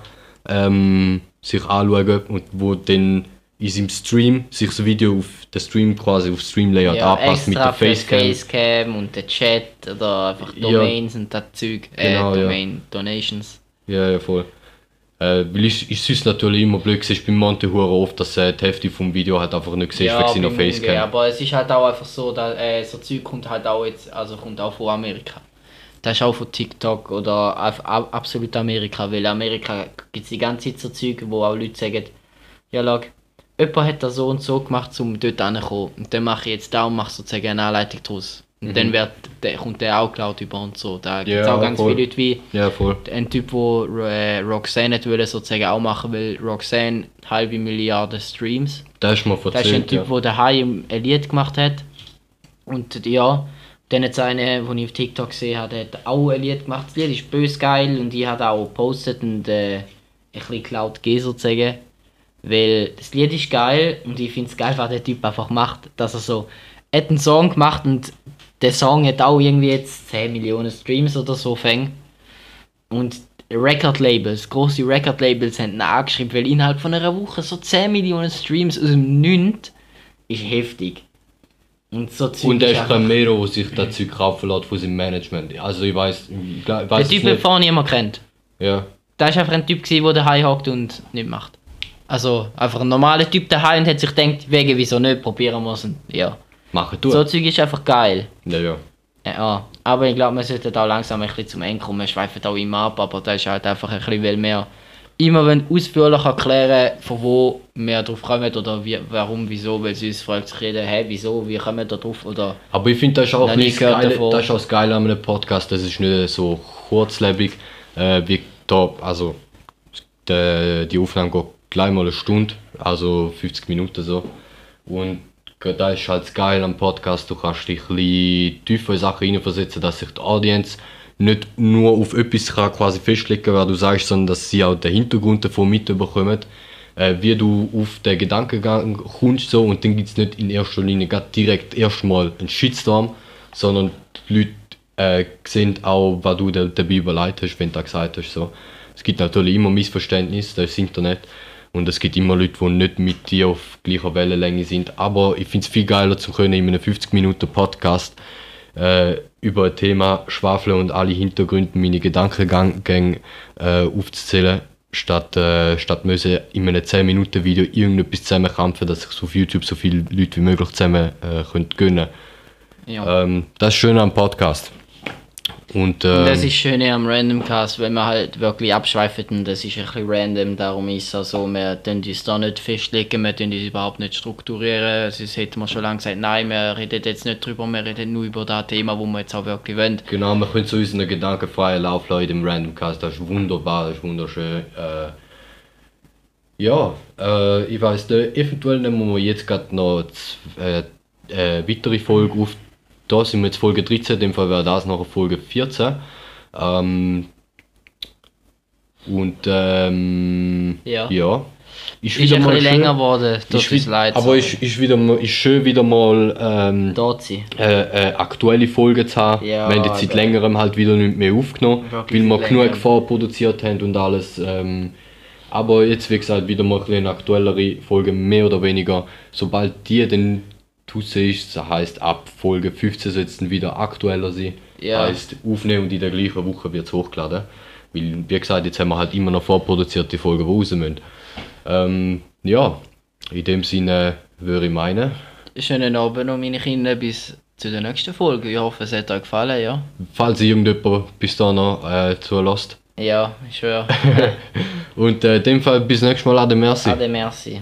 ähm, sich anschauen und wo dann in seinem Stream sich das Video auf den Stream quasi auf Stream-Layout
Ja,
anpasst mit der Facecam.
Facecam und der Chat oder einfach
Ja.
Domains und das Zeug. Äh,
Genau, ja.
Domain, Donations.
Ja, ja, voll. Äh, weil ich, ich süß natürlich immer blöd gewesen, bei Monte Hure oft, dass äh, die Hälfte vom Video halt einfach nicht siehst, wegen seiner
beim
Facecam.
aber es ist halt auch einfach so, dass äh, so Zeug kommt halt auch jetzt, also kommt auch von Amerika. Das ist auch von TikTok oder absolut Amerika, weil Amerika gibt es die ganze Zeit so Zeug, wo auch Leute sagen, ja schau, jemand hat das so und so gemacht, um dort hinzukommen. Und dann mache ich jetzt da und mache sozusagen eine Anleitung daraus. Und dann wird, der, kommt der auch geklaut über und so. Da gibt es
Mhm. Ja,
auch ganz
voll.
viele Leute wie
Ja, voll.
ein Typ, wo äh, Roxanne hat wollte sozusagen auch machen will. Roxanne halbe Milliarde Streams.
Das ist mir
Das ist ein Typ,
ja.
der daheim ein Lied gemacht hat. Und ja, dann hat es einen, den ich auf TikTok gesehen habe, der hat auch ein Lied gemacht. Das Lied ist bös geil und ich habe auch gepostet und äh, ein bisschen Cloud gegeben sozusagen. Weil das Lied ist geil und ich finde es geil, was der Typ einfach macht. Dass er so, er hat einen Song gemacht und der Song hat auch irgendwie jetzt 10 Millionen Streams oder so fängt. Und Record-Labels, grosse Record-Labels haben ihn angeschrieben, weil innerhalb von einer Woche so 10 Millionen Streams aus dem Nichts ist heftig. Und so Zeug
Und er ist kein Mero, der sich das Zeug kaufen lässt von seinem Management. Also ich weiß, ich ich
Der Typ, den vorher niemand kennt.
Ja.
Da war einfach ein Typ, gewesen, der daheim hockt und nicht macht. Also einfach ein normaler Typ daheim und hat sich gedacht, wegen wieso nicht, probieren wir es. Ja.
Machen du.
So Zeug ist einfach geil.
Ja, ja.
Ja, aber ich glaube, wir sollten auch langsam ein bisschen zum Ende kommen. Wir schweifen auch immer ab, aber das ist halt einfach ein bisschen, weil wir immer wenn ausführlich erklären, von wo wir drauf kommen oder wie, warum, wieso, weil sonst fragt sich jeder, hey, wieso, wie kommen wir da drauf oder...
Aber ich finde, das ist auch ein
nie
bisschen
gehört
geil,
davon.
das ist auch das Geile an einem Podcast, das ist nicht so kurzlebig, äh, wie da, also der, die Aufnahme geht gleich mal eine Stunde, also 50 Minuten so. Und da ist halt das Geile am Podcast, du kannst dich ein tiefer in Sachen hineinversetzen, dass sich die Audience nicht nur auf etwas kann quasi festlegen was du sagst, sondern dass sie auch den Hintergrund davon mitbekommen, äh, wie du auf den Gedankengang kommst so, und dann gibt es nicht in erster Linie direkt erstmal einen Shitstorm, sondern die Leute äh, sehen auch, was du da- dabei überlegt hast, wenn du das gesagt hast. So. Es gibt natürlich immer Missverständnisse, das ist das Internet. Und es gibt immer Leute, die nicht mit dir auf gleicher Wellenlänge sind. Aber ich finde es viel geiler, zu können in einem 50 Minuten Podcast äh, über ein Thema schwafeln und alle Hintergründe, meine Gedankengänge äh, aufzuzählen, statt, äh, statt müssen in einem 10 Minuten Video irgendetwas zusammenkrampfen, dass sich auf YouTube so viele Leute wie möglich zusammen äh, können gönnen.
Ja.
Ähm, das ist schön am Podcast. Und ähm,
das ist schön am Randomcast, wenn wir halt wirklich abschweifen und das ist ein bisschen random, darum ist es so, wir tun uns da nicht festlegen, wir tun uns überhaupt nicht strukturieren, sonst hätten wir schon lange gesagt, nein, wir reden jetzt nicht drüber, wir reden nur über das Thema, wo wir jetzt auch wirklich wollen.
Genau, wir können so unseren gedankenfreien Lauf lassen dem Randomcast. Das ist wunderbar, das ist wunderschön. Äh, ja, äh, ich weiß nicht, eventuell nehmen wir jetzt gerade noch z- äh, äh, weitere Folge auf. Da sind wir jetzt Folge 13, in dem Fall wäre das noch Folge 14. Ähm, und ähm,
Ja.
ja.
Ist ein bisschen länger geworden, tut
Ist,
leid.
aber ist, ist, wieder, mal- ist schön wieder mal ähm, äh, äh, aktuelle Folgen zu haben.
Ja,
wir haben jetzt seit
aber-
aktuellere Folge, mehr oder weniger. Sobald die dann siehst, das heisst ab Folge 15 soll es dann wieder aktueller sein.
Ja.
Heißt aufnehmen und in der gleichen Woche wird es hochgeladen. Weil, wie gesagt, jetzt haben wir halt immer noch vorproduzierte Folgen, die raus müssen. Ähm, ja, in dem Sinne würde ich meinen,
Schönen Abend noch meine Kinder, bis zu der nächsten Folge. Ich hoffe, es hat euch gefallen, ja.
falls irgendjemand bis da noch äh, zulässt.
Ja, ich schwöre.
Und äh, in dem Fall bis nächstes Mal, Ade, merci.
Ade, merci.